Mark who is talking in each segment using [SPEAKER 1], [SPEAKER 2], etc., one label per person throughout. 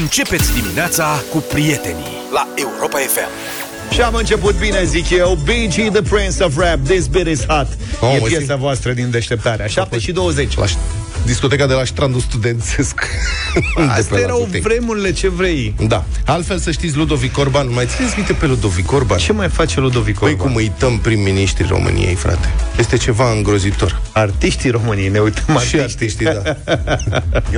[SPEAKER 1] Începeți dimineața cu prietenii la Europa FM.
[SPEAKER 2] Și am început bine, zic eu. BG, The Prince of Rap, This Bit Is Hot.
[SPEAKER 3] Oh,
[SPEAKER 2] E
[SPEAKER 3] mă,
[SPEAKER 2] piesa
[SPEAKER 3] simt-
[SPEAKER 2] voastră din deșteptarea. 7 și 20
[SPEAKER 3] La ș- discoteca de la Strandul Studențesc. De pe
[SPEAKER 2] Astea
[SPEAKER 3] la
[SPEAKER 2] erau
[SPEAKER 3] Dutec.
[SPEAKER 2] vremurile, ce vrei
[SPEAKER 3] Da. Altfel să știți, Ludovic Orban, mai țineți minte pe Ludovic Orban?
[SPEAKER 2] Ce mai face Ludovic
[SPEAKER 3] Păi
[SPEAKER 2] Orban?
[SPEAKER 3] cum uităm prim-ministrii României, frate. Este ceva îngrozitor.
[SPEAKER 2] Artiștii României, ne uităm
[SPEAKER 3] Și artiștii, da.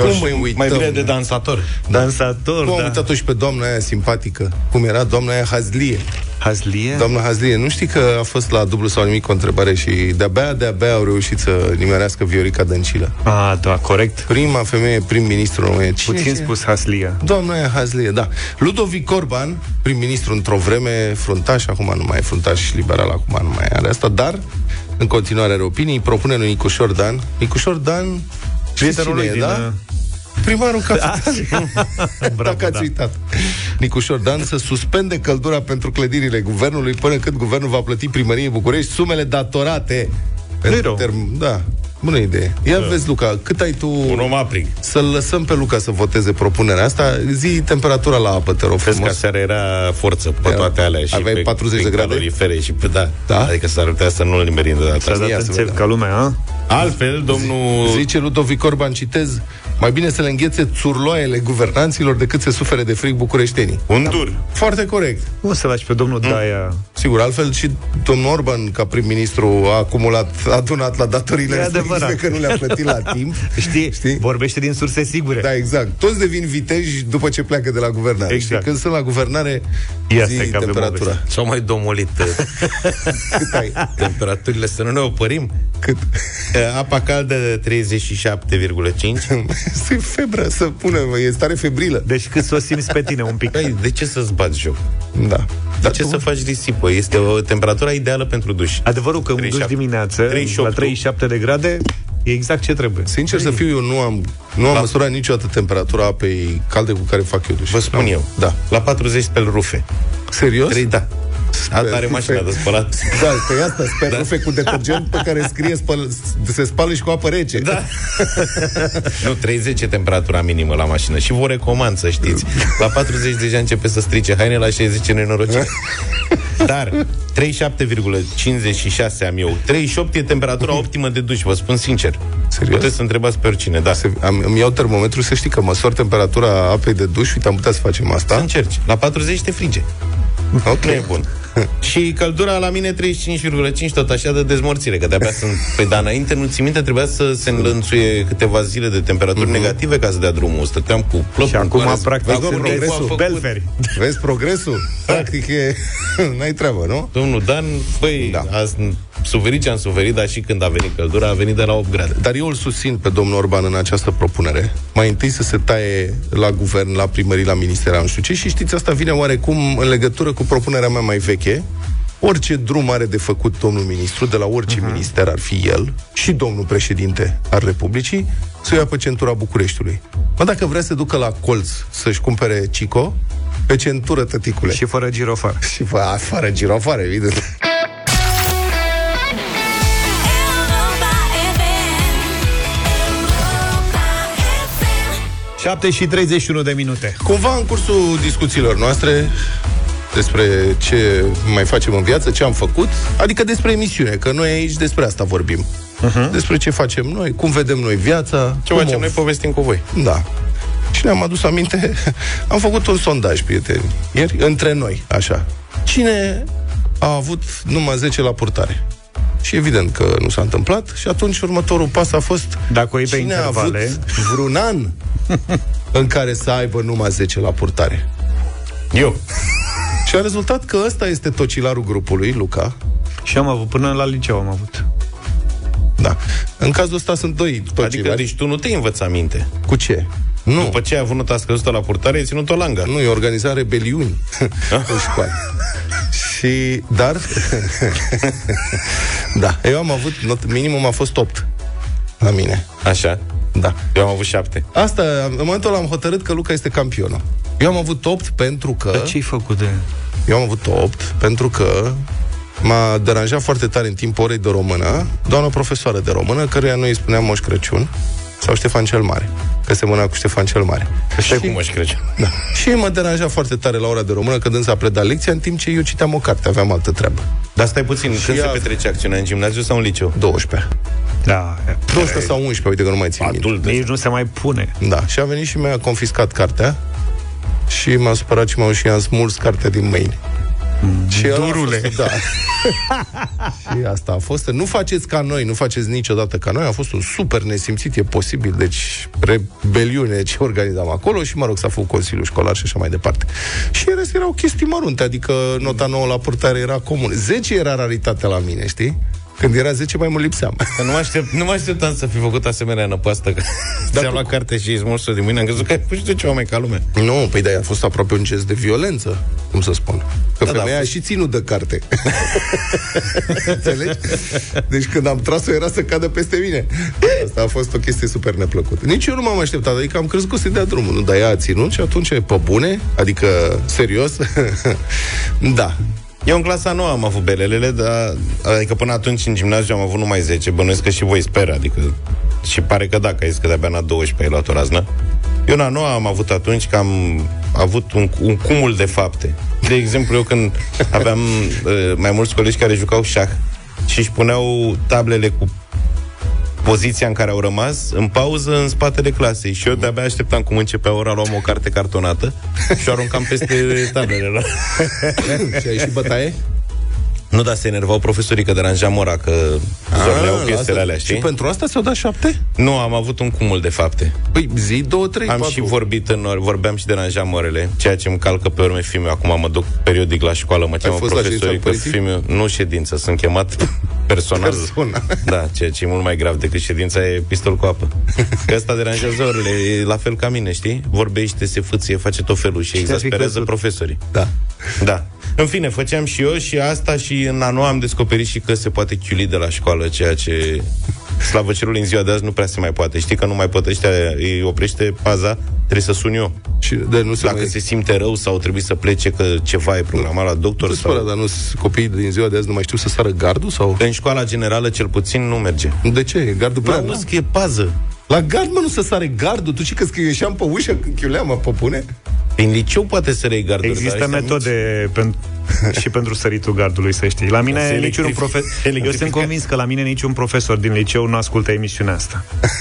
[SPEAKER 3] cum mai uităm?
[SPEAKER 4] Mai bine de dansator.
[SPEAKER 2] Dansator,
[SPEAKER 3] Cum am
[SPEAKER 2] da
[SPEAKER 3] uitat-o și pe doamna aia simpatică. Cum era doamna aia Hazlie.
[SPEAKER 2] Hazlie?
[SPEAKER 3] Doamna Hazlie, nu știi că a fost la dublu sau nimic o întrebare și de-abia, de-abia au reușit să nimerească Viorica Dăncilă.
[SPEAKER 2] Ah, da, corect
[SPEAKER 3] Prima femeie prim-ministru în România. Cine
[SPEAKER 2] Puțin
[SPEAKER 3] și-
[SPEAKER 2] spus Haslia
[SPEAKER 3] Doamna aia Hazlie, da. Ludovic Orban, prim-ministru într-o vreme fruntaș, acum nu mai e fruntaș liberal, acum nu mai are asta, dar în continuare are opinii, propune lui Nicușor Dan. Nicușor Dan, știți
[SPEAKER 2] Prietenul
[SPEAKER 3] cine
[SPEAKER 2] lui
[SPEAKER 3] e,
[SPEAKER 2] din,
[SPEAKER 3] da?
[SPEAKER 2] Uh,
[SPEAKER 3] Primarul capitalei.
[SPEAKER 2] Bravo,
[SPEAKER 3] Dacă ați
[SPEAKER 2] da.
[SPEAKER 3] uitat. Nicușor Dan să suspende căldura pentru clădirile guvernului până când guvernul va plăti primăriei București sumele datorate.
[SPEAKER 2] Nu-i
[SPEAKER 3] Pentru
[SPEAKER 2] rău.
[SPEAKER 3] Da, bună idee. Ia vezi, Luca, cât ai tu...
[SPEAKER 4] Un om aprig.
[SPEAKER 3] Să-l lăsăm pe Luca să voteze propunerea asta. Zi temperatura la apă, te rog
[SPEAKER 4] Vezi că
[SPEAKER 3] frumos.
[SPEAKER 4] seara era forță pe
[SPEAKER 3] Era-
[SPEAKER 4] toate alea și
[SPEAKER 3] aveai
[SPEAKER 4] pe,
[SPEAKER 3] 40 de
[SPEAKER 4] prin
[SPEAKER 3] grade?
[SPEAKER 4] calorifere și pe da.
[SPEAKER 3] Da?
[SPEAKER 4] Adică s-ar putea să nu-l nimerim de data
[SPEAKER 2] S-a
[SPEAKER 4] asta.
[SPEAKER 2] dat
[SPEAKER 3] Ia
[SPEAKER 2] în
[SPEAKER 3] să
[SPEAKER 2] țevi
[SPEAKER 3] vedem.
[SPEAKER 2] ca lumea, a?
[SPEAKER 4] Altfel, domnul...
[SPEAKER 3] Zice Ludovic Orban, citez, mai bine să le înghețe țurloaiele guvernanților decât să sufere de frig bucureștenii.
[SPEAKER 4] Un dur.
[SPEAKER 3] Foarte corect.
[SPEAKER 2] Nu o să lași pe domnul Daia
[SPEAKER 3] Sigur, altfel și domnul Orban, ca prim-ministru, a acumulat, a adunat la datorile
[SPEAKER 2] E adevărat.
[SPEAKER 3] respective, că nu le-a plătit la timp.
[SPEAKER 2] Știi,
[SPEAKER 3] Știi?
[SPEAKER 2] vorbește din surse sigure
[SPEAKER 3] Da, exact. Toți devin viteji după ce pleacă de la guvernare.
[SPEAKER 2] Exact.
[SPEAKER 3] Și când sunt la guvernare,
[SPEAKER 2] Ia
[SPEAKER 3] zi
[SPEAKER 2] stai că avem
[SPEAKER 3] temperatura.
[SPEAKER 4] S-au mai domolit uh,
[SPEAKER 3] Cât ai?
[SPEAKER 4] temperaturile, să nu ne opărim.
[SPEAKER 3] Cât?
[SPEAKER 4] Uh, Apa caldă 37,5.
[SPEAKER 3] Să febră, să pună, e stare febrilă.
[SPEAKER 2] Deci cât să o simți pe tine un pic
[SPEAKER 4] Păi, de ce să-ți bați joc?
[SPEAKER 3] Da.
[SPEAKER 4] De ce să faci risipă? Este o temperatură ideală pentru duș.
[SPEAKER 2] Adevărul că un duș
[SPEAKER 4] 37.
[SPEAKER 2] dimineață
[SPEAKER 4] 38.
[SPEAKER 2] La 37 de grade E exact ce trebuie
[SPEAKER 3] Sincer să fiu, eu nu am, nu am măsurat niciodată temperatura apei calde cu care fac eu duș.
[SPEAKER 4] Vă spun
[SPEAKER 3] Nu.
[SPEAKER 4] eu.
[SPEAKER 3] Da.
[SPEAKER 4] La 40 speli rufe.
[SPEAKER 3] Serios?
[SPEAKER 4] Trei, da. Asta are mașina de spălat.
[SPEAKER 3] Da, pe asta sper da. rufe cu detergent pe care scrie spăl, se spală și cu apă rece.
[SPEAKER 4] Da. nu, 30 e temperatura minimă la mașină și vă recomand să știți. La 40 deja începe să strice haine, la 60 e nenorocire. Dar 37,56 am eu. 38 e temperatura optimă de duș, vă spun sincer.
[SPEAKER 3] Serios?
[SPEAKER 4] Puteți să întrebați pe oricine, da.
[SPEAKER 3] Se, am, îmi iau termometru să știi că măsor temperatura apei de duș Uite, am putea să facem
[SPEAKER 4] Să
[SPEAKER 3] asta
[SPEAKER 4] încerci. La 40 te frige.
[SPEAKER 3] Ok.
[SPEAKER 4] Nu e bun. și căldura la mine 35,5 tot așa de dezmorțire, că de-abia sunt... Păi, dar înainte, nu ți minte, trebuia să se înlănțuie câteva zile de temperaturi negative ca să dea drumul. Stăteam cu plăp
[SPEAKER 2] Și
[SPEAKER 4] în
[SPEAKER 2] acum,
[SPEAKER 4] coare.
[SPEAKER 2] practic,
[SPEAKER 4] Acum,
[SPEAKER 3] se
[SPEAKER 4] Recu a
[SPEAKER 3] progresul.
[SPEAKER 4] făcut-
[SPEAKER 2] Belferi
[SPEAKER 3] Vezi progresul? Practic e... N-ai treabă, nu?
[SPEAKER 4] Domnul Dan, băi,
[SPEAKER 3] Da.
[SPEAKER 4] da. A suferit ce am suferit, dar și când a venit căldura, a venit de la 8 grade.
[SPEAKER 3] Dar eu îl susțin pe domnul Orban în această propunere. Mai întâi să se taie la guvern, la primării, la minister, nu știu ce. Și știți, asta vine oarecum în legătură cu propunerea mea mai veche. Orice drum are de făcut domnul ministru, de la orice uh-huh. minister ar fi el, și domnul președinte al Republicii, să o ia pe centura Bucureștiului. Mă, dacă vrea să ducă la colț să-și cumpere Cico, pe centură, tăticule.
[SPEAKER 2] Și fără girofar
[SPEAKER 3] și fă, a, fără girofare, evident.
[SPEAKER 2] 7 și 31 de minute
[SPEAKER 3] Cumva în cursul discuțiilor noastre despre ce mai facem în viață, ce am făcut, adică despre emisiune, că noi aici despre asta vorbim. Uh-huh. Despre ce facem noi, cum vedem noi viața.
[SPEAKER 4] Ce
[SPEAKER 3] cum
[SPEAKER 4] facem
[SPEAKER 3] o-
[SPEAKER 4] noi, povestim cu voi.
[SPEAKER 3] Da. Și ne-am adus aminte, am făcut un sondaj, prieteni, ieri, între noi, așa. Cine a avut numai 10 la purtare? Și evident că nu s-a întâmplat și atunci următorul pas a fost
[SPEAKER 2] Dacă o iei pe
[SPEAKER 3] cine a
[SPEAKER 2] intervale
[SPEAKER 3] avut vreun an în care să aibă numai 10 la purtare?
[SPEAKER 4] Eu.
[SPEAKER 3] Și a rezultat că ăsta este tocilarul grupului, Luca.
[SPEAKER 2] Și am avut, până la liceu am avut
[SPEAKER 3] Da. În cazul ăsta sunt doi tocilari.
[SPEAKER 4] Adică, deci tu nu te învăți aminte.
[SPEAKER 3] Cu ce? Nu.
[SPEAKER 4] După ce ai avut nota scăzută la purtare, ai ținut o langă.
[SPEAKER 3] Nu, e organizat rebeliuni în școală. Și, dar, da, eu am avut, not, minimum a fost 8 la mine.
[SPEAKER 4] Așa.
[SPEAKER 3] Da.
[SPEAKER 4] Eu am avut șapte.
[SPEAKER 3] Asta, în momentul ăla am hotărât că Luca este campionul. Eu am avut 8 pentru că...
[SPEAKER 2] Dar ce-ai făcut de...
[SPEAKER 3] Eu am avut 8 pentru că m-a deranjat foarte tare în timpul orei de română doamna profesoară de română, căreia noi îi spuneam Moș Crăciun sau Ștefan cel Mare. că se mâna cu Ștefan cel Mare.
[SPEAKER 4] Și cum aș crede.
[SPEAKER 3] Da. Și mă deranja foarte tare la ora de română, când însă a predat lecția, în timp ce eu citeam o carte, aveam altă treabă.
[SPEAKER 4] Dar stai puțin, când
[SPEAKER 3] ea-
[SPEAKER 4] se petrece acțiunea? În gimnaziu sau în liceu?
[SPEAKER 3] 12.
[SPEAKER 5] Da,
[SPEAKER 3] 12 sau 11, uite că nu mai țin minte.
[SPEAKER 4] Adult.
[SPEAKER 5] nici nu se mai pune.
[SPEAKER 3] Da, și a venit și mi-a confiscat cartea și m-a supărat și m-au și i-am smuls cartea din mâini. Și ăla a
[SPEAKER 5] Durule.
[SPEAKER 3] Fost, da. și asta a fost. Nu faceți ca noi, nu faceți niciodată ca noi. A fost un super nesimțit, e posibil. Deci, rebeliune ce organizam acolo și, mă rog, s-a făcut Consiliul Școlar și așa mai departe. Și în rest erau chestii mărunte, adică nota nouă la purtare era comun. 10 era raritatea la mine, știi? Când era 10 mai mult lipseam.
[SPEAKER 4] Că Nu mă, aștept, nu mă așteptam să fi făcut asemenea năpastă că
[SPEAKER 3] Dar
[SPEAKER 4] ți-am
[SPEAKER 3] tu-
[SPEAKER 4] luat carte și îi smuls-o din mâine Am crezut că ai făcut și tu ceva mai ca lume
[SPEAKER 3] Nu, păi da, a fost aproape un gest de violență, cum să spun. Că
[SPEAKER 4] Da,
[SPEAKER 3] da,
[SPEAKER 4] da,
[SPEAKER 3] femeia
[SPEAKER 4] a
[SPEAKER 3] a
[SPEAKER 4] fost-
[SPEAKER 3] și ținut de carte. Înțelegi? Deci când am tras-o era să cadă peste mine. Asta a fost o chestie super neplăcută. Nici eu nu m-am așteptat, adică am crezut că o să dea drumul, nu? Dar ea a ținut și atunci, pe bune, adică serios, da.
[SPEAKER 4] Eu în clasa nouă am avut belelele dar, Adică până atunci în gimnaziu am avut numai 10 Bănuiesc că și voi sper Adică și pare că da, că ai zis că de-abia la 12 ai luat o raznă. Eu în a noua am avut atunci că am avut un, un cumul de fapte. De exemplu, eu când aveam uh, mai mulți colegi care jucau șah și își puneau tablele cu poziția în care au rămas în pauză în spatele clasei și eu de-abia așteptam cum începea ora, luam o carte cartonată și o aruncam peste tablele lor.
[SPEAKER 3] și ai și bătaie?
[SPEAKER 4] Nu, dar se enervau profesorii că deranjam ora, că zorneau
[SPEAKER 3] Ah,
[SPEAKER 4] chestiile
[SPEAKER 3] lasă.
[SPEAKER 4] alea, știi?
[SPEAKER 3] Și pentru asta ți-au dat șapte?
[SPEAKER 4] Nu, am avut un cumul de fapte.
[SPEAKER 3] Păi zi, două, trei,
[SPEAKER 4] Am
[SPEAKER 3] patru.
[SPEAKER 4] și vorbit în ori, vorbeam și deranjam orele, ceea ce îmi calcă pe urme filme. Acum mă duc periodic la școală, mă cheamă
[SPEAKER 3] fost la ședința
[SPEAKER 4] profesorii că
[SPEAKER 3] părinții?
[SPEAKER 4] filmul, nu ședință, sunt chemat personal.
[SPEAKER 3] Personal.
[SPEAKER 4] Da, ceea ce e mult mai grav decât ședința e pistol cu apă. Că asta deranjează orele, e la fel ca mine, știi? Vorbește, se fâție, face tot felul și
[SPEAKER 5] te-a fi
[SPEAKER 4] exasperează
[SPEAKER 5] căzut.
[SPEAKER 4] profesorii.
[SPEAKER 3] Da.
[SPEAKER 4] Da. În fine, făceam și eu și asta și în anul am descoperit și că se poate chiuli de la școală, ceea ce slavă cerului în ziua de azi nu prea se mai poate. Știi că nu mai pot ăștia, îi oprește paza, trebuie să sun eu.
[SPEAKER 3] Și de nu se
[SPEAKER 4] Dacă
[SPEAKER 3] mai...
[SPEAKER 4] se simte rău sau trebuie să plece că ceva e programat la doctor
[SPEAKER 3] Nu
[SPEAKER 4] sau...
[SPEAKER 3] spune, dar nu copiii din ziua de azi nu mai știu să sară gardul sau...
[SPEAKER 4] În școala generală, cel puțin, nu merge.
[SPEAKER 3] De ce? E Gardul prea
[SPEAKER 4] Prea
[SPEAKER 3] înalt?
[SPEAKER 4] auzi că e pază.
[SPEAKER 3] La gard, mă, nu să sare gardul. Tu și că că eu ieșeam pe ușă când chiuleam, mă, pe bune?
[SPEAKER 4] Prin liceu poate să reiei garduri. dar
[SPEAKER 5] Există
[SPEAKER 4] ăștia
[SPEAKER 5] metode pen- și pentru săritul gardului, să știi. La
[SPEAKER 4] Se
[SPEAKER 5] mine niciun
[SPEAKER 4] electrific-
[SPEAKER 5] profesor... Eu sunt
[SPEAKER 4] electrifică.
[SPEAKER 5] convins că la mine niciun profesor din liceu nu ascultă emisiunea asta.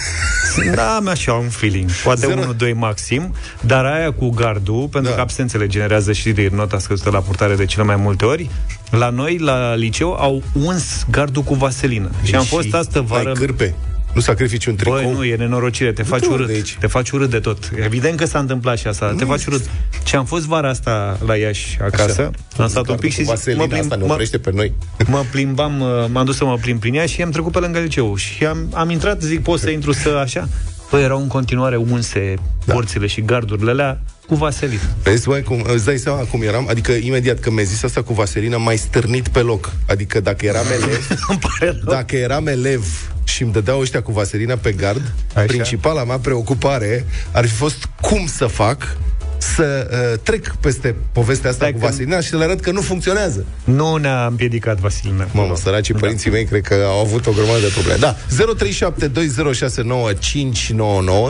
[SPEAKER 5] Da, am așa un feeling. Poate
[SPEAKER 3] Zero.
[SPEAKER 5] unul, doi maxim, dar aia cu gardul, pentru
[SPEAKER 3] Da.
[SPEAKER 5] că absențele generează și de nota scăzută la purtare de cele mai multe ori, la noi, la liceu, au uns gardul cu vaselină. Și am fost astă vară...
[SPEAKER 3] Ai cârpe. Nu sacrifici un tricou?
[SPEAKER 5] Băi, nu, e nenorocire, te faci
[SPEAKER 3] Du-te, mă,
[SPEAKER 5] urât.
[SPEAKER 3] de aici.
[SPEAKER 5] Te faci urât de tot. Evident că s-a întâmplat și asta, te faci urât. Și am fost vara asta la Iași acasă,
[SPEAKER 3] Așa.
[SPEAKER 5] am stat un pic
[SPEAKER 3] Cu
[SPEAKER 5] și zic,
[SPEAKER 3] vaselina
[SPEAKER 5] mă,
[SPEAKER 3] asta ne
[SPEAKER 5] mă,
[SPEAKER 3] oprește pe noi.
[SPEAKER 5] mă plimbam, uh, m-am dus să mă plimb prin ea și am trecut pe lângă liceu. Și am, am intrat, zic, pot să intru să așa? Păi erau în continuare unse
[SPEAKER 3] Da.
[SPEAKER 5] porțile și gardurile alea cu vaselină.
[SPEAKER 3] Vezi, băi, cum, îți dai seama cum eram? Adică, imediat când mi-ai zis asta cu vaselină, mai stârnit pe loc. Adică, dacă eram elev,
[SPEAKER 5] Îmi pare rău.
[SPEAKER 3] dacă eram elev și îmi dădeau ăștia cu vaselină pe gard,
[SPEAKER 5] Așa.
[SPEAKER 3] principala mea preocupare ar fi fost cum să fac să uh, trec peste povestea asta
[SPEAKER 5] Stai
[SPEAKER 3] cu
[SPEAKER 5] că-
[SPEAKER 3] vaselina și să le arăt că nu funcționează.
[SPEAKER 5] Nu ne-a împiedicat vaselina.
[SPEAKER 3] Mamă, săracii da. părinții mei cred că au avut o grămadă de probleme. Da,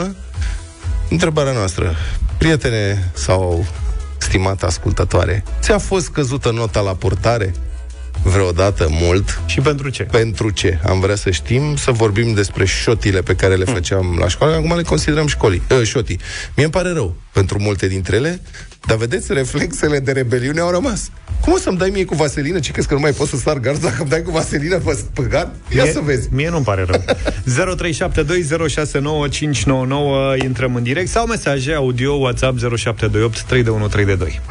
[SPEAKER 3] 0372069599 Întrebarea noastră. Prietene sau stimată ascultătoare, ți-a fost căzută nota la purtare vreodată mult?
[SPEAKER 5] Și pentru ce?
[SPEAKER 3] Pentru ce? Am vrea să știm, să vorbim despre șotile pe care le făceam la școală, acum le considerăm școlii, uh, șotii. Mie îmi pare rău pentru multe dintre ele, dar vedeți, reflexele de rebeliune au rămas. Cum o să-mi dai mie cu vaselină? Ce crezi că nu mai pot să sar gard dacă îmi dai cu vaselină pe, pe gard? Ia
[SPEAKER 5] Mie-
[SPEAKER 3] să vezi.
[SPEAKER 5] Mie nu-mi pare rău. 0372069599 intrăm în direct sau mesaje audio WhatsApp 0728 3132.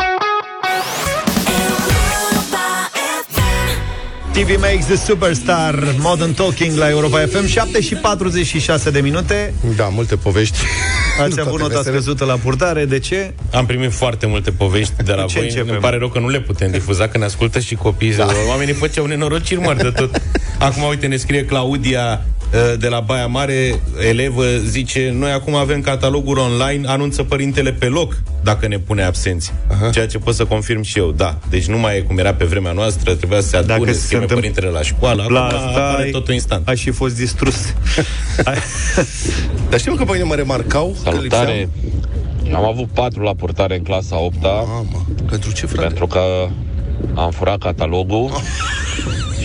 [SPEAKER 5] TV Makes the Superstar Modern Talking la Europa FM 7 și 46 de minute
[SPEAKER 3] Da, multe povești.
[SPEAKER 5] Ați
[SPEAKER 3] Nu
[SPEAKER 5] avut
[SPEAKER 3] toate
[SPEAKER 5] nota
[SPEAKER 3] vesele.
[SPEAKER 5] scăzută la purtare, de ce?
[SPEAKER 4] Am primit foarte multe povești de la
[SPEAKER 5] Cu ce
[SPEAKER 4] voi.
[SPEAKER 5] începem?
[SPEAKER 4] Îmi pare rău că nu le putem difuza, că ne ascultă și copiii. Da. Oamenii făceau nenorociri mari de tot. Acum, uite, ne scrie Claudia uh, de la Baia Mare, elevă, zice, noi acum avem cataloguri online, anunță părintele pe loc dacă ne pune absenți. Aha. Ceea ce pot să confirm și eu, da. Deci nu mai e cum era pe vremea noastră, trebuia să se adune,
[SPEAKER 5] Dacă
[SPEAKER 4] să
[SPEAKER 5] se
[SPEAKER 4] cheme
[SPEAKER 5] întâmpl-
[SPEAKER 4] părintele la școală, acum
[SPEAKER 5] La asta
[SPEAKER 4] apare
[SPEAKER 5] ai-
[SPEAKER 4] totul instant.
[SPEAKER 5] Ai și fost distrus. Ai-
[SPEAKER 3] Dar știu că pe mine mă remarcau că
[SPEAKER 6] Salutare!
[SPEAKER 3] lipseam-
[SPEAKER 6] Eu am avut patru la purtare în clasa 8
[SPEAKER 3] Mamă, pentru ce, frate?
[SPEAKER 6] pentru că am furat catalogul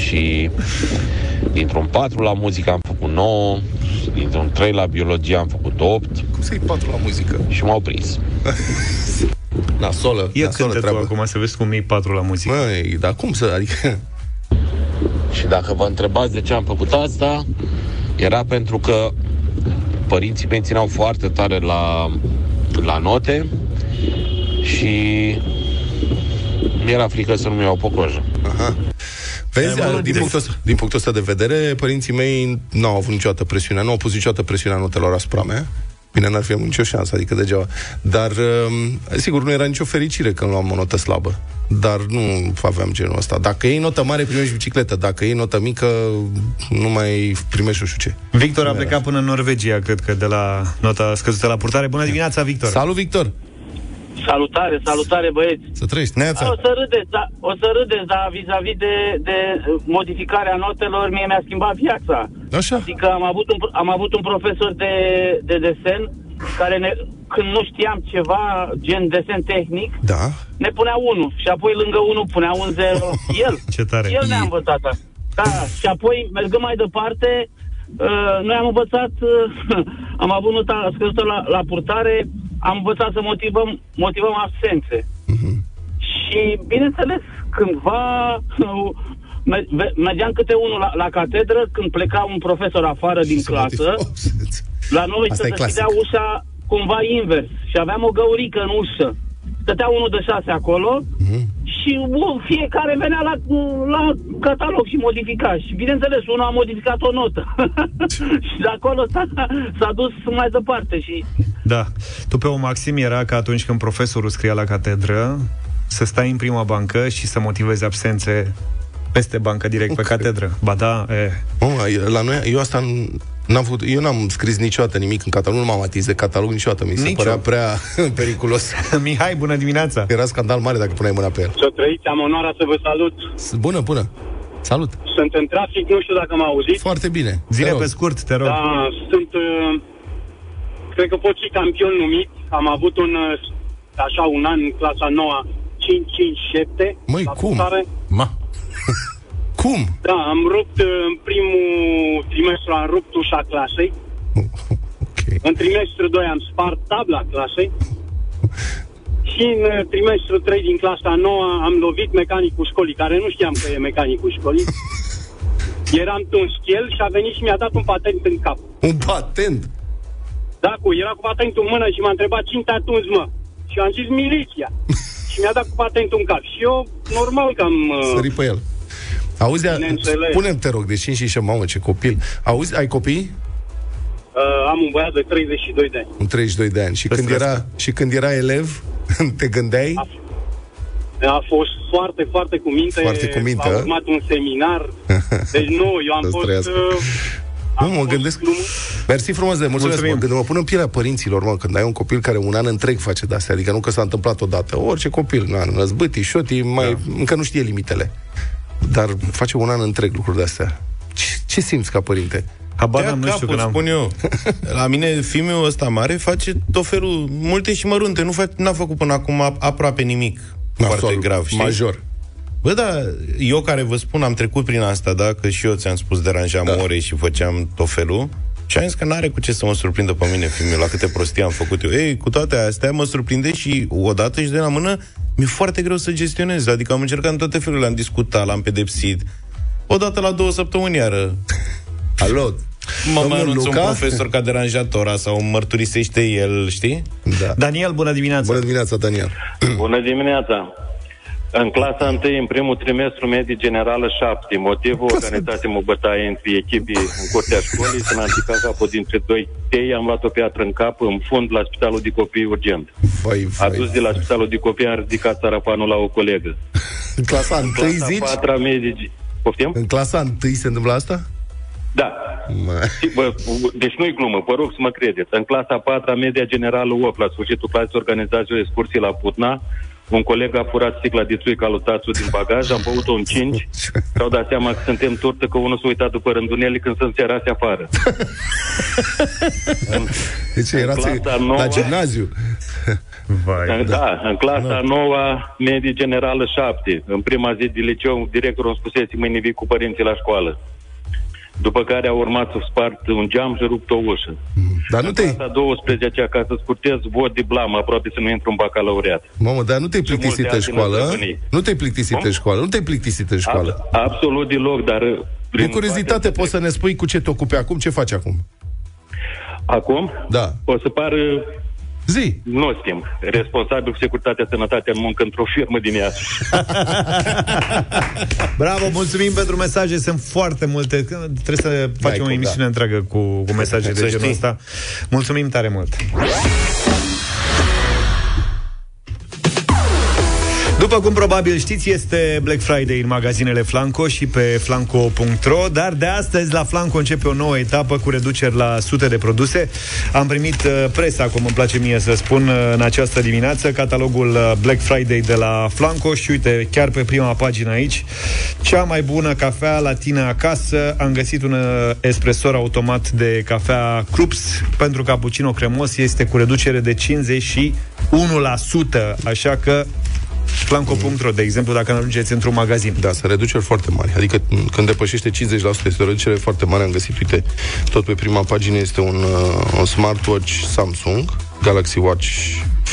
[SPEAKER 6] și dintr-un 4 la muzică am făcut 9, dintr-un 3 la biologie am făcut 8
[SPEAKER 3] Cum să-i patru la muzică?
[SPEAKER 6] și m-au prins.
[SPEAKER 3] Nasolă,
[SPEAKER 5] Ia
[SPEAKER 3] nasolă
[SPEAKER 5] cântă tu
[SPEAKER 3] treabă.
[SPEAKER 5] acum să vezi cum iei patru la muzică.
[SPEAKER 3] Măi, dar cum să, adică...
[SPEAKER 6] Și dacă vă întrebați de ce am făcut asta, era pentru că părinții mei țineau foarte tare la, la note și mi-era frică să nu mi iau pocojă.
[SPEAKER 3] Vezi,
[SPEAKER 4] Ai, mă,
[SPEAKER 3] din,
[SPEAKER 4] de-
[SPEAKER 3] punctul ăsta, din punctul ăsta de vedere, părinții mei nu au avut niciodată presiunea, nu au pus niciodată presiunea notelor asupra mea. Bine, n-ar fi avut nicio șansă, adică degeaba. Dar, um, sigur, nu era nicio fericire când luam o notă slabă. Dar nu aveam genul ăsta. Dacă iei notă mare, primești bicicletă. Dacă iei notă mică, nu mai primești nu știu ce.
[SPEAKER 5] Victor a plecat până în Norvegia, cred că, de la nota scăzută la purtare. Bună dimineața, Victor!
[SPEAKER 3] Salut, Victor!
[SPEAKER 7] Salutare, salutare băieți.
[SPEAKER 3] Să trăiești.
[SPEAKER 7] O
[SPEAKER 4] Neața,
[SPEAKER 7] să râdeți, da, o să râdeți, dar vis-a-vis de, de modificarea notelor, mie mi-a schimbat viața.
[SPEAKER 3] Așa?
[SPEAKER 7] Adică am avut un, am avut un profesor de, de desen care ne, când nu știam ceva, gen desen tehnic,
[SPEAKER 3] Da.
[SPEAKER 7] ne punea unul și apoi lângă unul punea un zero. El.
[SPEAKER 5] Ce tare!
[SPEAKER 7] El ne-a învățat asta. Da, și apoi, mergând mai departe, uh, noi am învățat, uh, am avut nota scăzută la, la purtare, am învățat să motivăm, motivăm absențe. Și, bineînțeles, cândva uh, me- ve- mergeam câte unul la, la catedră, când pleca un profesor afară din
[SPEAKER 3] Să
[SPEAKER 7] clasă,
[SPEAKER 3] motiv-
[SPEAKER 7] la noi
[SPEAKER 3] Asta
[SPEAKER 7] se
[SPEAKER 3] e
[SPEAKER 7] deschidea
[SPEAKER 3] clasic.
[SPEAKER 7] ușa cumva invers și aveam o găurică în ușă. Stătea unul de șase acolo
[SPEAKER 3] Mhm.
[SPEAKER 7] și uh, fiecare venea la, la catalog și modifica. Și bineînțeles, unul a modificat o notă. și de acolo s-a, s-a dus mai departe și
[SPEAKER 5] Da. Tu pe o maxim era că atunci când profesorul scria la catedră, să stai în prima bancă și să motivezi absențe peste bancă direct pe catedră. Ba da, e.
[SPEAKER 3] Mă, la noi, eu asta n- n-am făcut, eu n-am scris niciodată nimic în catalog, nu m-am atins de catalog niciodată, mi se
[SPEAKER 5] Nici
[SPEAKER 3] părea
[SPEAKER 5] eu.
[SPEAKER 3] prea periculos.
[SPEAKER 5] Mihai, bună dimineața!
[SPEAKER 3] Era scandal mare dacă puneai mâna pe el.
[SPEAKER 8] Să trăiți, am onoarea să vă salut.
[SPEAKER 3] S- Bună, bună! Salut!
[SPEAKER 8] Sunt în trafic, nu știu dacă mă auziți.
[SPEAKER 3] Foarte bine.
[SPEAKER 5] Zile
[SPEAKER 3] Te rog.
[SPEAKER 5] pe scurt, te rog.
[SPEAKER 8] Da, sunt, uh, cred că pot fi campion numit. Am avut un, uh, așa, un an în clasa 9 5-5-7.
[SPEAKER 3] Măi,
[SPEAKER 8] la
[SPEAKER 3] cum?
[SPEAKER 8] putare.
[SPEAKER 4] ma,
[SPEAKER 3] Cum?
[SPEAKER 8] Da, am rupt uh, în primul trimestru, am rupt ușa clasei.
[SPEAKER 3] Ok.
[SPEAKER 8] În trimestru 2 am spart tabla clasei. Și în uh, trimestru 3 din clasa 9 am lovit mecanicul școlii, care nu știam că e mecanicul școlii. Eram tuns el și a venit și mi-a dat un patent în cap.
[SPEAKER 3] Un patent.
[SPEAKER 8] Da, cu, era cu patentul în mână și m-a întrebat cine te-a tuns, mă? Și eu am zis miliția. Și mi-a dat cu patentul în cap. Și eu, normal că am... Uh,
[SPEAKER 3] Sări pe el. Auzi, a-
[SPEAKER 8] Bineînțeles.
[SPEAKER 3] spune-mi, te rog, de 5 și 6, mamă, ce copil. Auzi, ai copii?
[SPEAKER 8] uh, am un băiat de 32 de ani.
[SPEAKER 3] Un 32 de ani. Și când,
[SPEAKER 5] crească.
[SPEAKER 3] era, și când era elev, te gândeai?
[SPEAKER 8] A, a fost foarte, foarte cu minte.
[SPEAKER 3] Foarte cu minte,
[SPEAKER 8] A
[SPEAKER 3] a?
[SPEAKER 8] urmat un seminar. Deci nu, eu am
[SPEAKER 3] Să-ți
[SPEAKER 8] fost...
[SPEAKER 3] trăiască.
[SPEAKER 8] Uh,
[SPEAKER 3] Nu,
[SPEAKER 8] am
[SPEAKER 3] mă
[SPEAKER 8] fost
[SPEAKER 3] gândesc...
[SPEAKER 8] glumă.
[SPEAKER 3] Mersi frumos de mulțumesc,
[SPEAKER 5] Mulțumim.
[SPEAKER 3] mă, gând, mă pun în pielea părinților, mă, când ai un copil care un an întreg face de-astea, adică nu că s-a întâmplat odată. Orice copil, na, năzbâtii, șotii, mai, da. încă nu știe limitele. Dar face un an întreg lucruri de-astea. Ce, ce simți ca părinte?
[SPEAKER 5] Habar
[SPEAKER 4] Dea
[SPEAKER 5] n-am, nu știu
[SPEAKER 4] capul,
[SPEAKER 5] când am...
[SPEAKER 4] spun eu. La mine, filmul ăsta mare face tot felul, multe și mărunte. Nu fa- n-a făcut până acum ap- aproape nimic foarte
[SPEAKER 3] Nasol,
[SPEAKER 4] grav. Știi?
[SPEAKER 3] Major.
[SPEAKER 4] Bă, da, eu care vă spun, am trecut prin asta, da, că și eu ți-am spus, deranjam da. ore și făceam tot felul. Și am zis că n-are cu ce să mă surprindă pe mine filmul, la câte prostii am făcut eu. Ei, cu toate astea mă surprinde și odată și de la mână mi-e foarte greu să gestionez. Adică am încercat în toate felurile, am discutat, l-am pedepsit. Odată la două săptămâni iară.
[SPEAKER 3] Alo?
[SPEAKER 4] Mă mai
[SPEAKER 3] Domnul
[SPEAKER 4] anunță un
[SPEAKER 3] Luca?
[SPEAKER 4] profesor ca deranjatora sau mărturisește el, știi?
[SPEAKER 3] Da.
[SPEAKER 5] Daniel, bună dimineața!
[SPEAKER 3] Bună dimineața, Daniel.
[SPEAKER 9] Bună dimineața! În clasa 1, în primul trimestru, medie generală 7. Motivul, organizație mă bătaie între echipe în curtea școlii, să n-am picat capul dintre doi tei, am luat o piatră în cap, în fund, la spitalul de copii urgent.
[SPEAKER 3] Vai, vai.
[SPEAKER 9] Adus de la spitalul de copii, am ridicat sarapanul la o colegă.
[SPEAKER 3] În clasa 1
[SPEAKER 9] Clasa
[SPEAKER 3] zici?
[SPEAKER 9] 4 medici. Poftim?
[SPEAKER 3] În clasa 1 se întâmplă asta?
[SPEAKER 9] Da. Și, Bă, deci nu-i glumă, vă rog să mă credeți. În clasa a patra, media generală 8, la sfârșitul clasei organizați o excursie la Putna, un coleg a furat sticla de țuică al lui Tațu din bagaj, am băut-o în 5, și-au dat seama că suntem turtă, că unul s-a uitat după rândunele când se înserase afară.
[SPEAKER 3] Deci
[SPEAKER 9] În
[SPEAKER 3] erați
[SPEAKER 9] clasa
[SPEAKER 3] la
[SPEAKER 9] nouă-
[SPEAKER 3] gimnaziu.
[SPEAKER 5] Vai,
[SPEAKER 9] Da, în clasa noua, medie generală 7. În prima zi de liceu, directorul îmi spusese mâine vii cu părinții la școală. După care a urmat să spart un geam și rupt o ușă.
[SPEAKER 3] Dar nu te...
[SPEAKER 9] Clasa 12, ca să scurtez, vot de blamă, aproape să nu intru în bacalaureat.
[SPEAKER 3] Mamă, dar nu te-ai
[SPEAKER 9] Și multe
[SPEAKER 3] plictisit în
[SPEAKER 9] alte
[SPEAKER 3] școală?
[SPEAKER 9] năzăvănii.
[SPEAKER 3] Nu te-ai plictisit
[SPEAKER 9] Cum?
[SPEAKER 3] în școală? Nu te-ai plictisit în școală?
[SPEAKER 9] Ab- absolut deloc, dar... uh, prin
[SPEAKER 3] Din curiozitate,
[SPEAKER 9] toate-
[SPEAKER 3] poți să ne spui cu ce te ocupi acum? Ce faci acum?
[SPEAKER 9] Acum?
[SPEAKER 3] Da.
[SPEAKER 9] O să par... uh,
[SPEAKER 3] Zi.
[SPEAKER 9] Nu schimb. Responsabil cu securitatea, sănătatea în muncă într-o firmă din ea.
[SPEAKER 5] Bravo, mulțumim pentru mesaje, sunt foarte multe. Trebuie să facem o
[SPEAKER 3] cum,
[SPEAKER 5] emisiune
[SPEAKER 3] da.
[SPEAKER 5] întreagă cu, cu mesaje
[SPEAKER 4] Să
[SPEAKER 5] de genul
[SPEAKER 4] știi.
[SPEAKER 5] ăsta. Mulțumim tare mult. După cum probabil știți, este Black Friday în magazinele Flanco și pe flanco.ro, dar de astăzi la Flanco începe o nouă etapă cu reduceri la sute de produse. Am primit uh, presa, cum îmi place mie să spun, uh, în această dimineață, catalogul uh, Black Friday de la Flanco și uite, chiar pe prima pagină aici, cea mai bună cafea la tine acasă. Am găsit un uh, espresor automat de cafea Krups pentru cappuccino cremos, este cu reducere de 51%, așa că Flanco.ro, de exemplu, dacă ne ajungeți într-un magazin.
[SPEAKER 3] Da, sunt reduceri foarte mari. Adică m, când depășește 50% este o reducere foarte mare. Am găsit, uite, tot pe prima pagină este un, uh, un smartwatch Samsung Galaxy Watch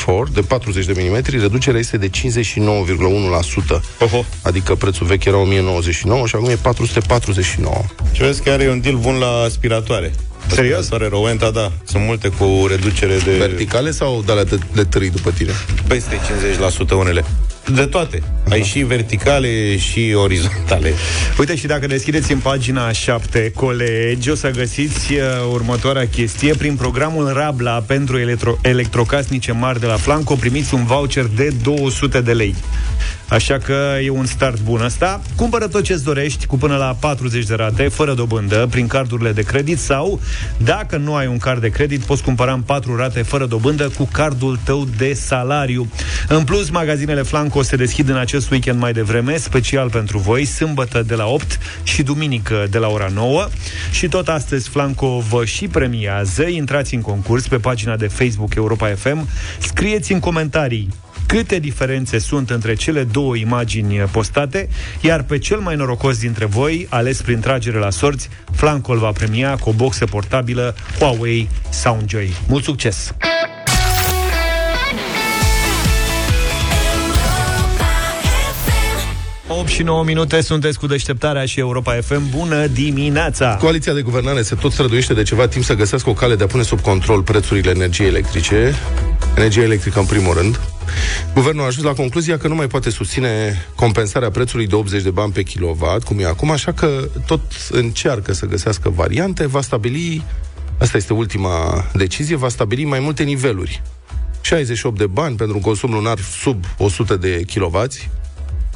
[SPEAKER 3] 4 de 40 de mm. Reducerea este de 59,1%.
[SPEAKER 5] Oho.
[SPEAKER 3] Adică prețul vechi era 1099 și acum e 449.
[SPEAKER 4] Și vezi că are un deal bun la aspiratoare.
[SPEAKER 5] Serios?
[SPEAKER 4] Aspiratoare Rowenta, da. Sunt multe cu reducere de
[SPEAKER 3] Verticale sau de alea de, de târâi după tine?
[SPEAKER 4] peste 50% unele. De toate. Ai și verticale și orizontale.
[SPEAKER 5] Uite și dacă deschideți în pagina 7, colegi, o să găsiți uh, următoarea chestie. Prin programul Rabla pentru electro- electrocasnice mari de la Flanco primiți un voucher de 200 de lei. Așa că e un start bun ăsta. Cumpără tot ce-ți dorești cu până la 40 de rate, fără dobândă, prin cardurile de credit sau, dacă nu ai un card de credit, poți cumpăra în 4 rate fără dobândă cu cardul tău de salariu. În plus, magazinele Flanco se deschid în acest weekend mai devreme, special pentru voi, sâmbătă de la 8 și duminică de la ora 9. Și tot astăzi Flanco vă și premiază. Intrați în concurs pe pagina de Facebook Europa FM, scrieți în comentarii câte diferențe sunt între cele două imagini postate, iar pe cel mai norocos dintre voi, ales prin tragere la sorți, Flanco îl va premia cu o boxă portabilă Huawei Soundjoy. Mult succes! 8 și 9 minute sunteți cu deșteptarea și Europa FM. Bună dimineața!
[SPEAKER 3] Coaliția de guvernare se tot străduiește de ceva timp să găsească o cale de a pune sub control prețurile energiei electrice, energia electrică în primul rând. Guvernul a ajuns la concluzia că nu mai poate susține compensarea prețului de 80 de bani pe kilowatt, cum e acum, așa că tot încearcă să găsească variante, va stabili, asta este ultima decizie, va stabili mai multe niveluri. 68 de bani pentru un consum lunar sub 100 de kW,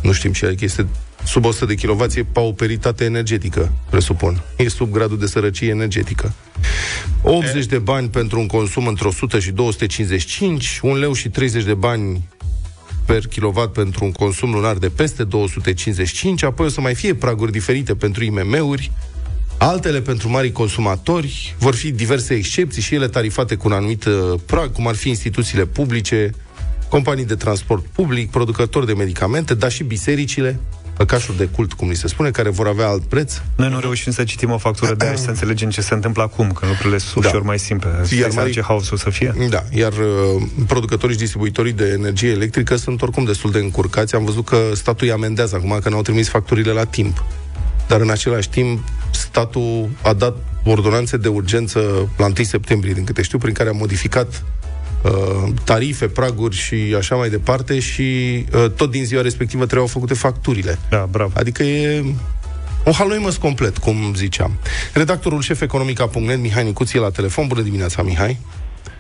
[SPEAKER 3] nu știm ce este sub 100 de kW e pauperitate energetică, presupun. E sub gradul de sărăcie energetică. 80 de bani pentru un consum între 100 și 255, 1 leu și 30 de bani per kilowatt pentru un consum lunar de peste 255, apoi o să mai fie praguri diferite pentru IMM-uri, altele pentru mari consumatori, vor fi diverse excepții și ele tarifate cu un anumit uh, prag, cum ar fi instituțiile publice, companii de transport public, producători de medicamente, dar și bisericile, căcașuri de cult, cum li se spune, care vor avea alt preț.
[SPEAKER 5] Noi nu reușim să citim o factură de aia și să înțelegem ce se întâmplă acum, că lucrurile sunt
[SPEAKER 3] Da.
[SPEAKER 5] ușor mai simple.
[SPEAKER 3] Iar
[SPEAKER 5] Iar
[SPEAKER 3] mari-
[SPEAKER 5] ce haosul să fie?
[SPEAKER 3] Da, iar uh, producătorii și distribuitorii de energie electrică sunt oricum destul de încurcați. Am văzut că statul îi amendează acum că n-au trimis facturile la timp. Dar în același timp, statul a dat ordonanțe de urgență la 1 septembrie, din câte știu, prin care a modificat uh, tarife, praguri și așa mai departe și uh, tot din ziua respectivă trebuiau făcute facturile.
[SPEAKER 5] Da, bravo.
[SPEAKER 3] Adică e o haloimăs complet, cum ziceam. Redactorul șef economica.net, Mihai Nicuție, la telefon. Bună dimineața, Mihai.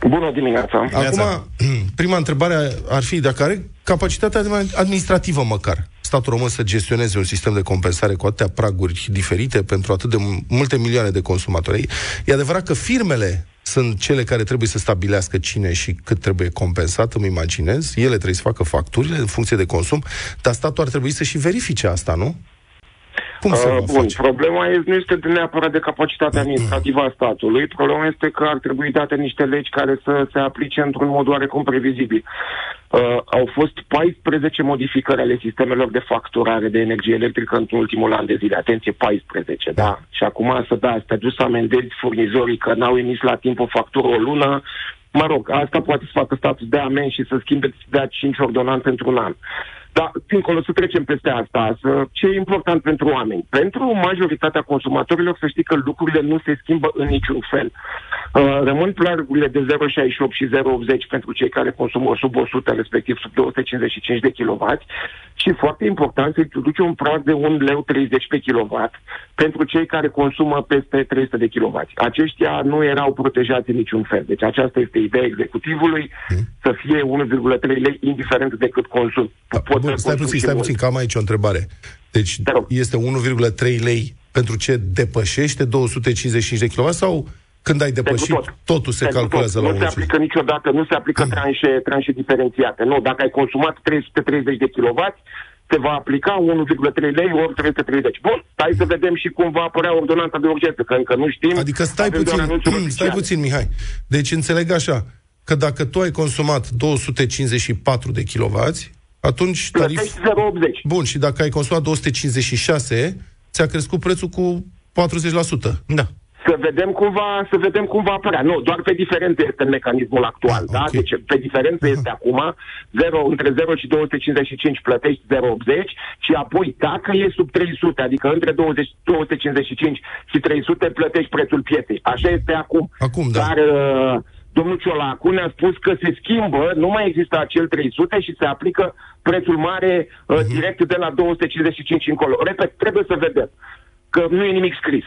[SPEAKER 10] Bună dimineața!
[SPEAKER 3] Acum, prima întrebare ar fi dacă are capacitatea administrativă măcar statul român să gestioneze un sistem de compensare cu atâtea praguri diferite pentru atât de m- multe milioane de consumatori. E adevărat că firmele sunt cele care trebuie să stabilească cine și cât trebuie compensat, îmi imaginez. Ele trebuie să facă facturile în funcție de consum, dar statul ar trebui să și verifice asta, nu? Cum se
[SPEAKER 10] Uh,
[SPEAKER 3] va
[SPEAKER 10] Bun,
[SPEAKER 3] face?
[SPEAKER 10] problema este, nu este de neapărat de capacitatea administrativă a statului, problema este că ar trebui date niște legi care să se aplice într-un mod oarecum previzibil. Uh, au fost 14 modificări ale sistemelor de facturare de energie electrică în ultimul an de zile. Atenție, 14, da? Și acum să da, să te duci să amendezi furnizorii că n-au emis la timp o factură o lună, Mă rog, asta poate să facă statul de amen și să schimbe să dea 5 ordonanțe într-un an. Dar, dincolo, să trecem peste asta, să, ce e important pentru oameni? Pentru majoritatea consumatorilor, să știi că lucrurile nu se schimbă în niciun fel. Uh, rămân plagurile de 0,68 și 0,80 pentru cei care consumă sub 100, respectiv sub 255 de kW și foarte important să introduce un prag de 1 leu 30 pe kW pentru cei care consumă peste 300 de kW. Aceștia nu erau protejați în niciun fel. Deci aceasta este ideea executivului, să fie 1,3 lei indiferent de cât consum. Poți
[SPEAKER 3] Bun,
[SPEAKER 10] să
[SPEAKER 3] stai
[SPEAKER 10] consumi
[SPEAKER 3] puțin,
[SPEAKER 10] și
[SPEAKER 3] stai
[SPEAKER 10] mult.
[SPEAKER 3] puțin, că am aici o întrebare. Deci este 1,3 lei pentru ce depășește 255 de kW sau când ai depășit,
[SPEAKER 10] Pentru
[SPEAKER 3] totul se
[SPEAKER 10] Pentru
[SPEAKER 3] calculează
[SPEAKER 10] tot.
[SPEAKER 3] la
[SPEAKER 10] Nu se
[SPEAKER 3] 1
[SPEAKER 10] aplică niciodată, nu se aplică tranșe, tranșe diferențiate. Nu, dacă ai consumat 330 de kW, te va aplica 1,3 lei ori 330. Bun, stai să vedem și cum va apărea ordonanța de urgență, că încă nu știm.
[SPEAKER 3] Adică stai
[SPEAKER 10] Avem doar
[SPEAKER 3] puțin,
[SPEAKER 10] anunțuri
[SPEAKER 3] stai
[SPEAKER 10] oficiale.
[SPEAKER 3] puțin, Mihai. Deci înțeleg așa, că dacă tu ai consumat 254 de kW, atunci tarif...
[SPEAKER 10] Plătești 0,80.
[SPEAKER 3] Bun, și dacă ai consumat 256, ți-a crescut prețul cu 40%.
[SPEAKER 4] Da.
[SPEAKER 10] Să vedem cum va, să vedem cum va apărea. Nu, doar pe diferență este mecanismul actual. da? Deci pe diferență este acum 0, între 0 și 255 plătești 0,80 și apoi dacă e sub 300, adică între 20, 255 și 300 plătești prețul pieței. Așa este acum.
[SPEAKER 3] Acum, da.
[SPEAKER 10] Dar uh, domnul Ciolacu ne-a spus că se schimbă, nu mai există acel 300 și se aplică prețul mare uh, direct de la 255 încolo. Repet, trebuie să vedem că nu e nimic scris.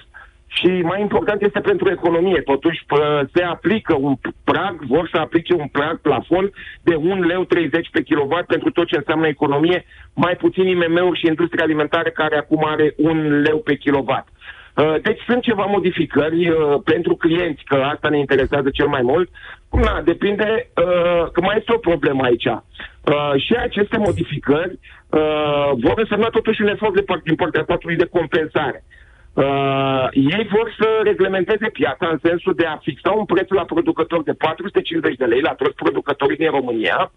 [SPEAKER 10] Și mai important este pentru economie. Totuși pă, se aplică un prag, vor să aplice un prag plafon de 1 leu 30 pe kilowatt pentru tot ce înseamnă economie, mai puțin IMM-uri și industria alimentară care acum are 1 leu pe kilowatt. Uh, Deci sunt ceva modificări uh, pentru clienți, că asta ne interesează cel mai mult. Na, depinde uh, că mai este o problemă aici. Uh, și aceste modificări uh, vor însemna totuși un efort de part, din partea statului de compensare. Uh, ei vor să reglementeze piața în sensul de a fixa un preț la producător de 450 de lei la toți producătorii din România,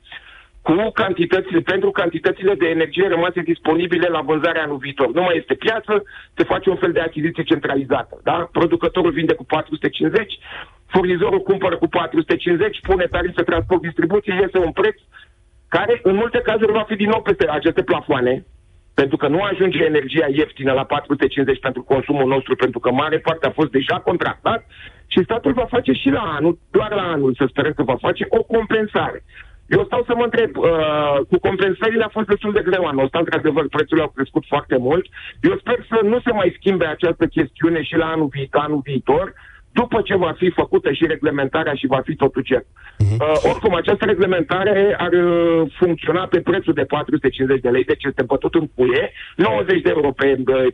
[SPEAKER 10] cu cantitățile, pentru cantitățile de energie rămase disponibile la vânzarea anul viitor. Nu mai este piață, se face un fel de achiziție centralizată. Da? Producătorul vinde cu 450, furnizorul cumpără cu 450, pune tarife transport distribuție, iese un preț care în multe cazuri va fi din nou peste aceste plafoane, pentru că nu ajunge energia ieftină la 450 pentru consumul nostru, pentru că mare parte a fost deja contractat și statul va face și la anul, doar la anul, să sperăm că va face o compensare. Eu stau să mă întreb, uh, cu compensările a fost destul de greu anul ăsta, într-adevăr, prețurile au crescut foarte mult. Eu sper să nu se mai schimbe această chestiune și la anul, vi- anul viitor, după ce va fi făcută și reglementarea și va fi totul cert. Uh, oricum, această reglementare ar uh, funcționa pe prețul de 450 de lei, deci este bătut în cuie, 90 de euro pe,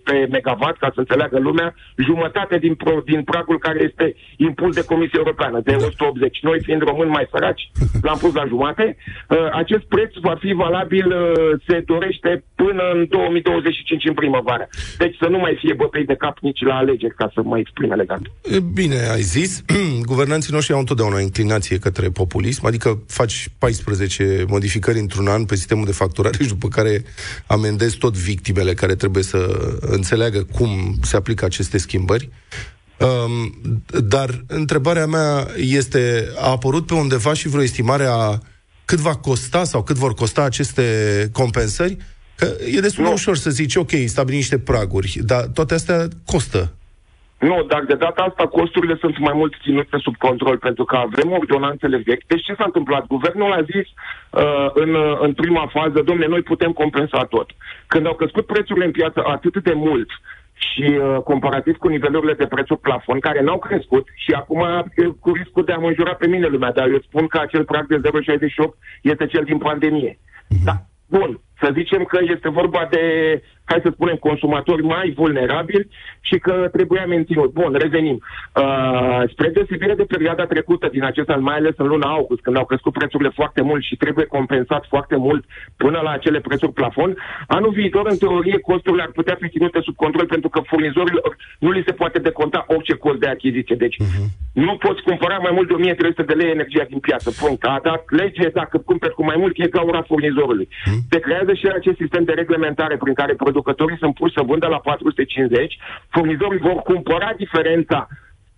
[SPEAKER 10] pe megawatt, ca să înțeleagă lumea, jumătate din, pro, din pragul care este impus de Comisia Europeană, de 180. Noi, fiind români mai săraci, l-am pus la jumate. Uh, acest preț va fi valabil, uh, se dorește, până în 2025 în primăvară. Deci să nu mai fie bătăi de cap nici la alegeri, ca să mă exprim elegant.
[SPEAKER 3] E, Bine ai zis. Guvernanții noștri au întotdeauna o inclinație către populism, adică faci 14 modificări într-un an pe sistemul de facturare și după care amendezi tot victimele care trebuie să înțeleagă cum se aplică aceste schimbări. Um, dar întrebarea mea este, a apărut pe undeva și vreo estimare a cât va costa sau cât vor costa aceste compensări? Că e destul de ușor să zici, ok, stabilim niște praguri, dar toate astea costă.
[SPEAKER 10] Nu, dar de data asta costurile sunt mai mult ținute sub control, pentru că avem ordonanțele vechi. Deci ce s-a întâmplat? Guvernul a zis uh, în, uh, în prima fază, domne, noi putem compensa tot. Când au crescut prețurile în piață atât de mult și uh, comparativ cu nivelurile de prețuri plafon, care n-au crescut și acum uh, cu riscul de a mă înjura pe mine lumea, dar eu spun că acel prag de 0,68 este cel din pandemie. Da, bun, Să zicem că este vorba de, hai să spunem, consumatori mai vulnerabili și că trebuia menținut. Bun, revenim. Uh, spre deosebire de perioada trecută din acest an, mai ales în luna august, când au crescut prețurile foarte mult și trebuie compensat foarte mult până la acele prețuri plafon, anul viitor, în teorie, costurile ar putea fi ținute sub control pentru că furnizorilor nu li se poate deconta orice cost de achiziție. Deci uh-huh. nu poți cumpăra mai mult de 1300 de lei energia din piață. Punct. A dat lege, dacă cumperi cu mai mult, e ca ora furnizorului. Uh-huh. Se creează și acest sistem de reglementare prin care producătorii sunt puși să vândă la 450, furnizorii vor cumpăra diferența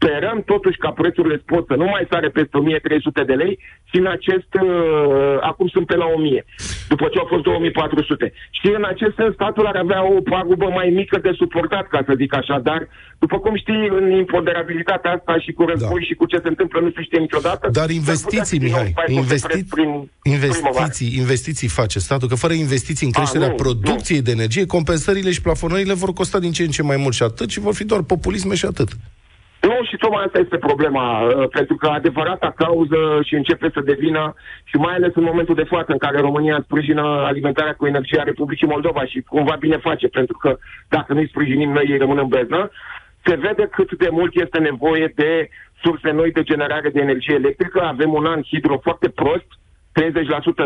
[SPEAKER 10] Sperăm totuși ca prețurile spot să nu mai sare peste 1300 de lei și în acest, uh, acum sunt pe la 1000, după ce au fost 2400. Și în acest sens statul ar avea o pagubă mai mică de suportat, ca să zic așa, dar după cum știi, în imponderabilitatea asta și cu război da. și cu ce se întâmplă nu se știe niciodată.
[SPEAKER 3] Dar investiții, Mihai, investi-
[SPEAKER 10] prin
[SPEAKER 3] investiții, investiții face statul, că fără investiții în creșterea
[SPEAKER 10] A, nu,
[SPEAKER 3] producției de energie, compensările și plafonările vor costa din ce în ce mai mult și atât și vor fi doar populisme și atât.
[SPEAKER 10] Nu, și tocmai asta este problema, uh, pentru că adevărata cauză și începe să devină, și mai ales în momentul de față în care România sprijină alimentarea cu energie a Republicii Moldova și cumva bine face, pentru că dacă nu-i sprijinim noi, ei rămân în beznă, se vede cât de mult este nevoie de surse noi de generare de energie electrică. Avem un an hidro foarte prost,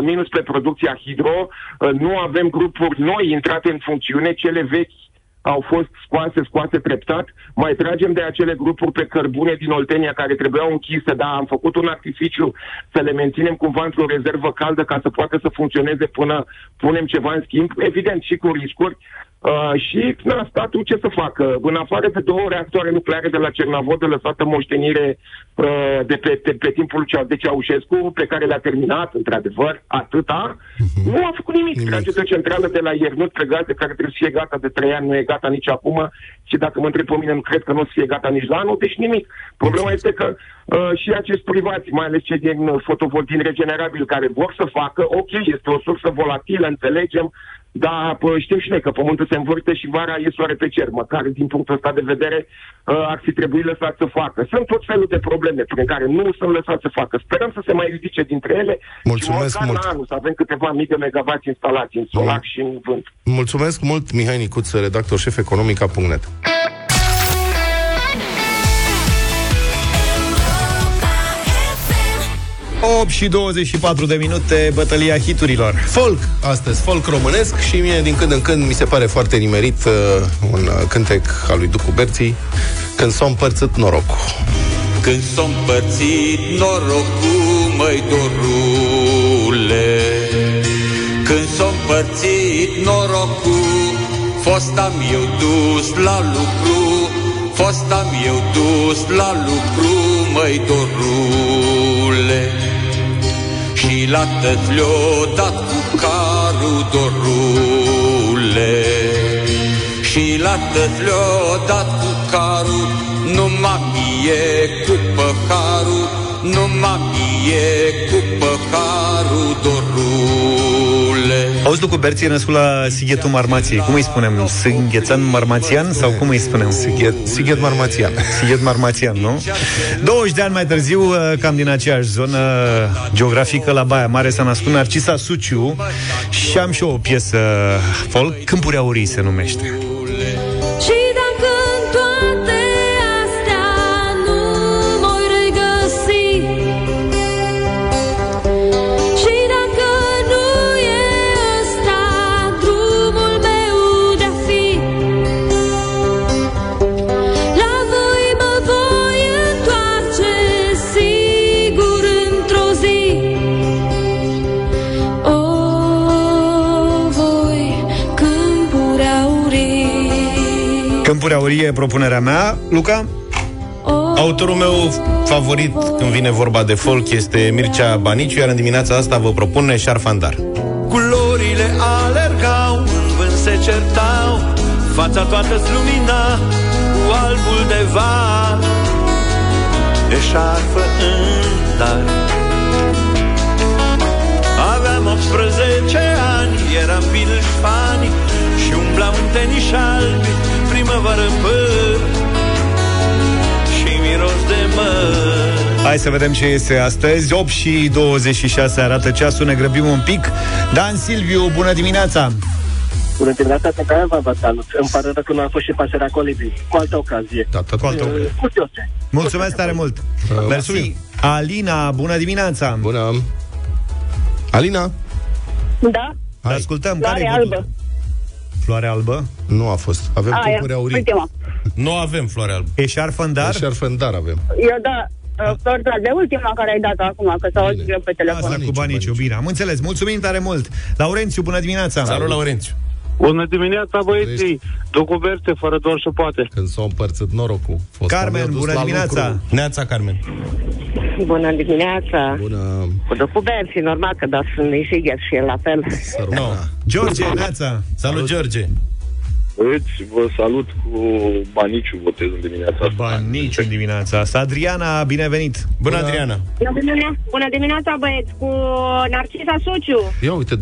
[SPEAKER 10] 30% minus pe producția hidro, uh, nu avem grupuri noi intrate în funcțiune, cele vechi au fost scoase, scoase treptat. Mai tragem de acele grupuri pe cărbune din Oltenia care trebuiau închise, dar am făcut un artificiu să le menținem cumva într-o rezervă caldă ca să poată să funcționeze până punem ceva în schimb, evident și cu riscuri. Uh, și na, statul ce să facă? În afară de două reactoare nucleare de la Cernavodă lăsată moștenire uh, de, pe, de pe timpul cea, de Ceaușescu, pe care le-a terminat, într-adevăr, atâta, uh-huh. nu a făcut nimic. nimic. Tragetă centrală de la Iernut pe gaze, care trebuie să fie gata de trei ani, nu e gata nici acum și dacă mă întreb pe mine, nu cred că nu o să fie gata nici la anul, deci nimic. Problema este că uh, și acești privați, mai ales cei din fotovoltaic regenerabil, care vor să facă, ok, este o sursă volatilă, înțelegem, dar pă, știm și noi că pământul se învârte și vara e soare pe cer, măcar din punctul ăsta de vedere uh, ar fi trebuit lăsat să facă. Sunt tot felul de probleme prin care nu sunt lăsat să facă. Sperăm să se mai ridice dintre ele
[SPEAKER 3] Mulțumesc
[SPEAKER 10] și
[SPEAKER 3] mult.
[SPEAKER 10] la anul să avem câteva mii de megavați instalați în solar
[SPEAKER 3] Mul-
[SPEAKER 10] și în vânt.
[SPEAKER 3] Mulțumesc mult, Mihai Nicuță, redactor șef economica.net.
[SPEAKER 5] 8 și 24 de minute, bătălia hiturilor.
[SPEAKER 3] Folk, astăzi, folk românesc și mie din când în când mi se pare foarte nimerit uh, un uh, cântec al lui Ducu Berții, când s-a împărțit norocul.
[SPEAKER 11] Când s-a împărțit norocul, măi dorule Când s-a împărțit norocul Fostam eu dus la lucru Fostam eu dus la lucru, măi dorule Și la tăt le-o dat cu carul dorule. Și la tăt le-o dat cu carul Numai mie cu păharul Numai mie cu păharul dorule
[SPEAKER 5] Auzi, Ducu Berții e născut la Sighetul Marmației. Cum îi spunem? Singhețan Marmațian? Sau cum îi spunem?
[SPEAKER 3] Sighet, Sighet Marmațian.
[SPEAKER 5] Sighet Marmațian, nu? 20 de ani mai târziu, uh, cam din aceeași zonă geografică la Baia Mare, s-a născut Narcisa Suciu și am și eu o piesă folk, Câmpuri Aurii se numește.
[SPEAKER 12] Aurii
[SPEAKER 5] Câmpuri Aurii e propunerea mea. Luca?
[SPEAKER 4] Autorul meu favorit când vine vorba de folk este Mircea Baniciu, iar în dimineața asta vă propun Neșarfandar.
[SPEAKER 13] Culorile alergau, în vânt se certau Fața toată lumina cu albul de var De șarfă în dar Aveam 18 ani, eram bilși fani Și umblam în tenis albi, primăvară în păr Și miros de măr
[SPEAKER 5] Hai să vedem ce este astăzi 8 și 26 arată ceasul, ne grăbim un pic Dan Silviu, bună dimineața
[SPEAKER 14] Bună dimineața, pe care vă salut. Îmi pare rău că nu a fost și pasărea colibri. Cu altă ocazie.
[SPEAKER 3] Da,
[SPEAKER 5] Cu altă ocazie.
[SPEAKER 14] Uh, Curioase.
[SPEAKER 5] Mulțumesc tare mult Mersi Alina, bună dimineața
[SPEAKER 3] Bună Alina
[SPEAKER 15] Da?
[SPEAKER 5] Hai. Ascultăm,
[SPEAKER 15] Floare
[SPEAKER 5] care e
[SPEAKER 15] albă.
[SPEAKER 5] Votul? Floare albă?
[SPEAKER 3] Nu a fost. Avem
[SPEAKER 15] Aia,
[SPEAKER 3] cumpuri aurii.
[SPEAKER 15] ultima.
[SPEAKER 4] Nu avem floare albă.
[SPEAKER 5] Eșarfă în dar?
[SPEAKER 3] Eșarfă în dar avem.
[SPEAKER 15] Eu da, uh, Florida, de ultima care ai dat acum, că s-au auzit greu pe telefon.
[SPEAKER 5] Asta cu banii bine. Am înțeles. Mulțumim tare mult. Laurențiu, bună dimineața.
[SPEAKER 4] Salut, Laurențiu.
[SPEAKER 16] Bună dimineața, băieții! Docuberte, fără doar și poate.
[SPEAKER 3] Când s-a împărțit norocul. Fost
[SPEAKER 5] Carmen,
[SPEAKER 3] am dus
[SPEAKER 5] bună
[SPEAKER 3] la
[SPEAKER 5] dimineața.
[SPEAKER 3] lucru.
[SPEAKER 4] Neața, Carmen.
[SPEAKER 17] Bună dimineața!
[SPEAKER 3] Bună!
[SPEAKER 17] Cu documenți, normal că dați sunt Sigher și el la fel.
[SPEAKER 4] No.
[SPEAKER 5] George, Neața.
[SPEAKER 4] Salut, George.
[SPEAKER 18] Băieți, vă salut cu baniciu votez în dimineața asta.
[SPEAKER 5] Baniciu în dimineața asta. Adriana, binevenit.
[SPEAKER 4] Bună, Adriana.
[SPEAKER 15] Bună dimineața, bună dimineața băieți, cu Narcisa Suciu.
[SPEAKER 3] Ia uite, 2-2-2.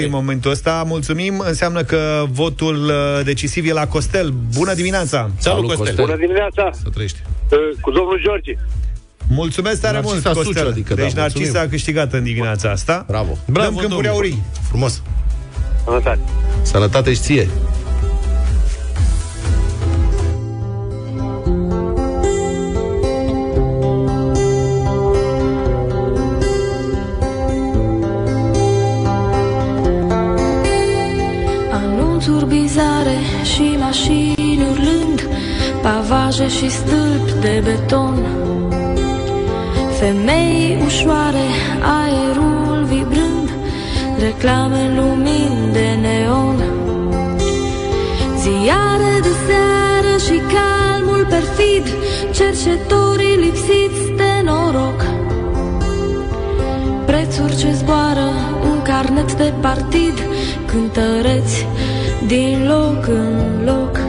[SPEAKER 5] 2-2-2 în momentul ăsta. Mulțumim. Înseamnă că votul uh, decisiv e la Costel. Bună dimineața.
[SPEAKER 4] Salut, Costel.
[SPEAKER 16] Bună dimineața!
[SPEAKER 3] Să trăiești.
[SPEAKER 16] Uh, Cu domnul George.
[SPEAKER 5] Mulțumesc tare
[SPEAKER 3] Narcisa
[SPEAKER 5] mult,
[SPEAKER 3] Suciu,
[SPEAKER 5] Costel.
[SPEAKER 3] adică, da,
[SPEAKER 5] deci Narcisa
[SPEAKER 3] mulțumim.
[SPEAKER 5] a câștigat în dimineața asta.
[SPEAKER 3] Bravo.
[SPEAKER 4] Bravo,
[SPEAKER 5] Dăm câmpuri
[SPEAKER 4] domnule.
[SPEAKER 5] aurii.
[SPEAKER 3] Frumos.
[SPEAKER 16] Sănătate.
[SPEAKER 3] Sănătate și ție.
[SPEAKER 12] Anunțuri bizare și mașini urlând Pavaje și stâlpi de beton Femei ușoare, aerul vibrând Reclame lumini de neon calmul perfid Cercetorii lipsiți de noroc. Prețuri ce zboară în carnet de partid Cântăreți din loc în loc.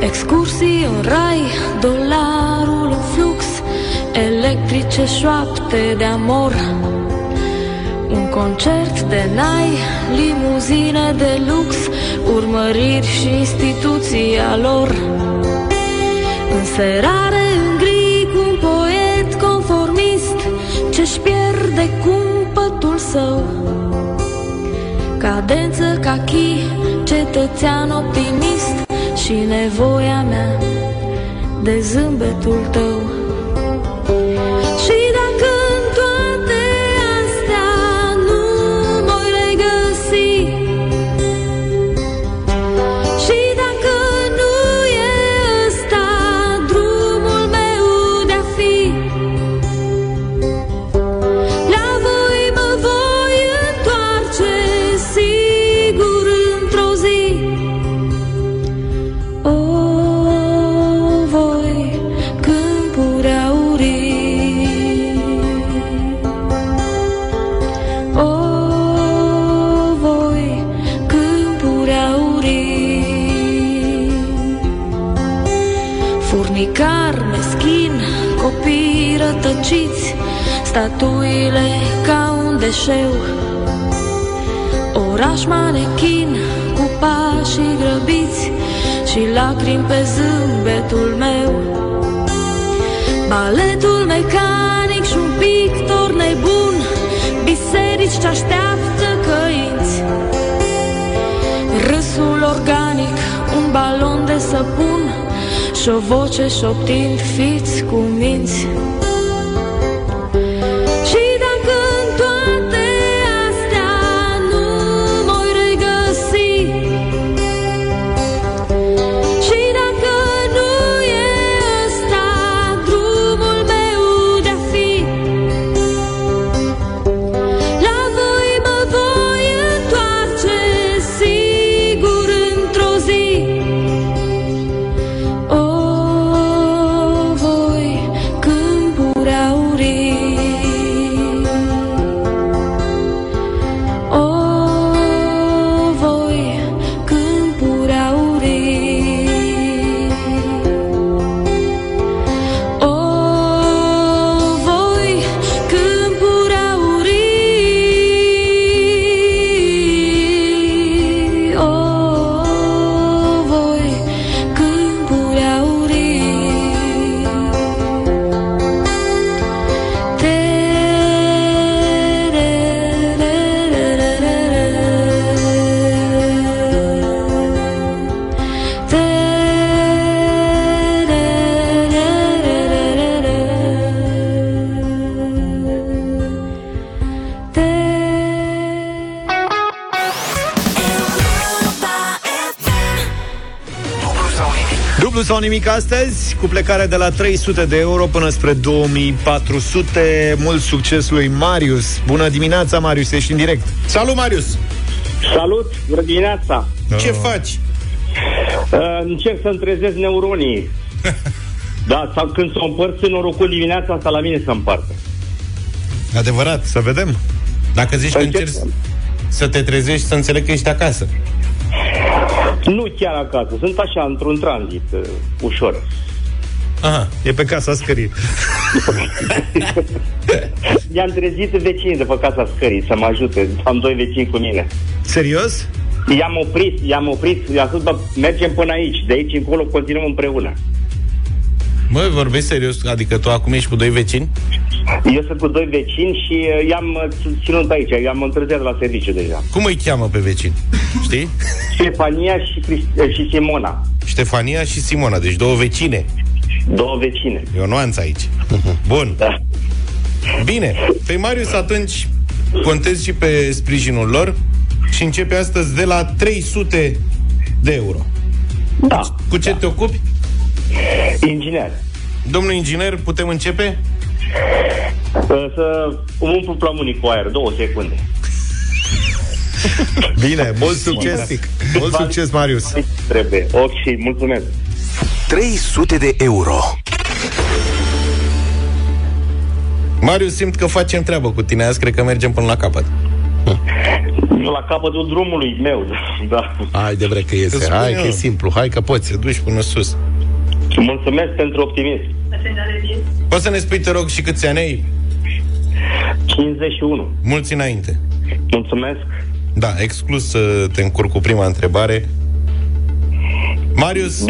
[SPEAKER 12] Excursii în rai, dolarul în flux Electrice șoapte de amor. Un concert de nai, limuzine de lux Urmăriri și instituția lor. Înserare în gri cu un poet conformist Ce-și pierde cumpătul său. Cadență cachi, cetățean optimist Și nevoia mea de zâmbetul tău lacrimi pe zâmbetul meu. Baletul mecanic și un pictor nebun Biserici ce așteaptă căinți. Râsul organic, un balon de săpun Și o voce șoptind fiți cu minți
[SPEAKER 5] sau nimic astăzi, cu plecare de la 300 de euro până spre 2400. Mult succes lui Marius. Bună dimineața, Marius, ești în direct.
[SPEAKER 4] Salut, Marius!
[SPEAKER 19] Salut, bună dimineața!
[SPEAKER 4] Ce faci?
[SPEAKER 19] Uh, încerc să-mi trezesc neuronii. da, sau când s-o împărți în norocul dimineața asta la mine să împartă.
[SPEAKER 4] Adevărat.
[SPEAKER 5] Să vedem.
[SPEAKER 4] Dacă zici că încerci să te trezești, să înțeleg că ești acasă.
[SPEAKER 19] Nu chiar acasă, sunt așa, într-un tranzit, uh, ușor.
[SPEAKER 4] Aha.
[SPEAKER 5] E pe casa scării.
[SPEAKER 19] I-am trezit vecinii de pe casa scării să mă ajute. Am doi vecini cu mine.
[SPEAKER 5] Serios?
[SPEAKER 19] I-am oprit, i-am oprit, i-am spus, bă, mergem până aici, de aici încolo continuăm împreună.
[SPEAKER 4] Mă, vorbești serios? Adică tu acum ești cu doi vecini?
[SPEAKER 19] Eu sunt cu doi vecini și uh, i-am uh, ținut aici, i-am întârziat la serviciu deja.
[SPEAKER 4] Cum îi cheamă pe vecini? Știi?
[SPEAKER 19] Ștefania și, Crist- uh, și Simona.
[SPEAKER 4] Ștefania și Simona, deci două vecine.
[SPEAKER 19] Două vecine.
[SPEAKER 4] E o nuanță aici. Bun.
[SPEAKER 19] Da.
[SPEAKER 4] Bine. Păi Marius, atunci contezi și pe sprijinul lor și începe astăzi de la 300 de euro.
[SPEAKER 19] Da.
[SPEAKER 4] Cu ce te ocupi?
[SPEAKER 19] Inginer.
[SPEAKER 4] Domnul inginer, putem începe?
[SPEAKER 19] Uh, Să umplu plămânii cu aer, două secunde.
[SPEAKER 5] Bine, mult succes. Mult succes, Marius.
[SPEAKER 19] Trebuie. Ok, mulțumesc.
[SPEAKER 1] 300 de euro.
[SPEAKER 4] Marius, simt că facem treabă cu tine azi, cred că mergem până la capăt.
[SPEAKER 19] La capătul drumului meu, da.
[SPEAKER 3] Hai de bre că iese,
[SPEAKER 4] Îți
[SPEAKER 3] hai
[SPEAKER 4] spun
[SPEAKER 3] că e
[SPEAKER 4] eu.
[SPEAKER 3] simplu, hai că poți.
[SPEAKER 4] Te duci până sus.
[SPEAKER 19] Mulțumesc pentru optimism.
[SPEAKER 4] Poți să ne spui, te rog, și câți ani ai?
[SPEAKER 19] 51.
[SPEAKER 4] Mulți înainte.
[SPEAKER 19] Mulțumesc.
[SPEAKER 4] Da, exclus să te încurc cu prima întrebare. Marius,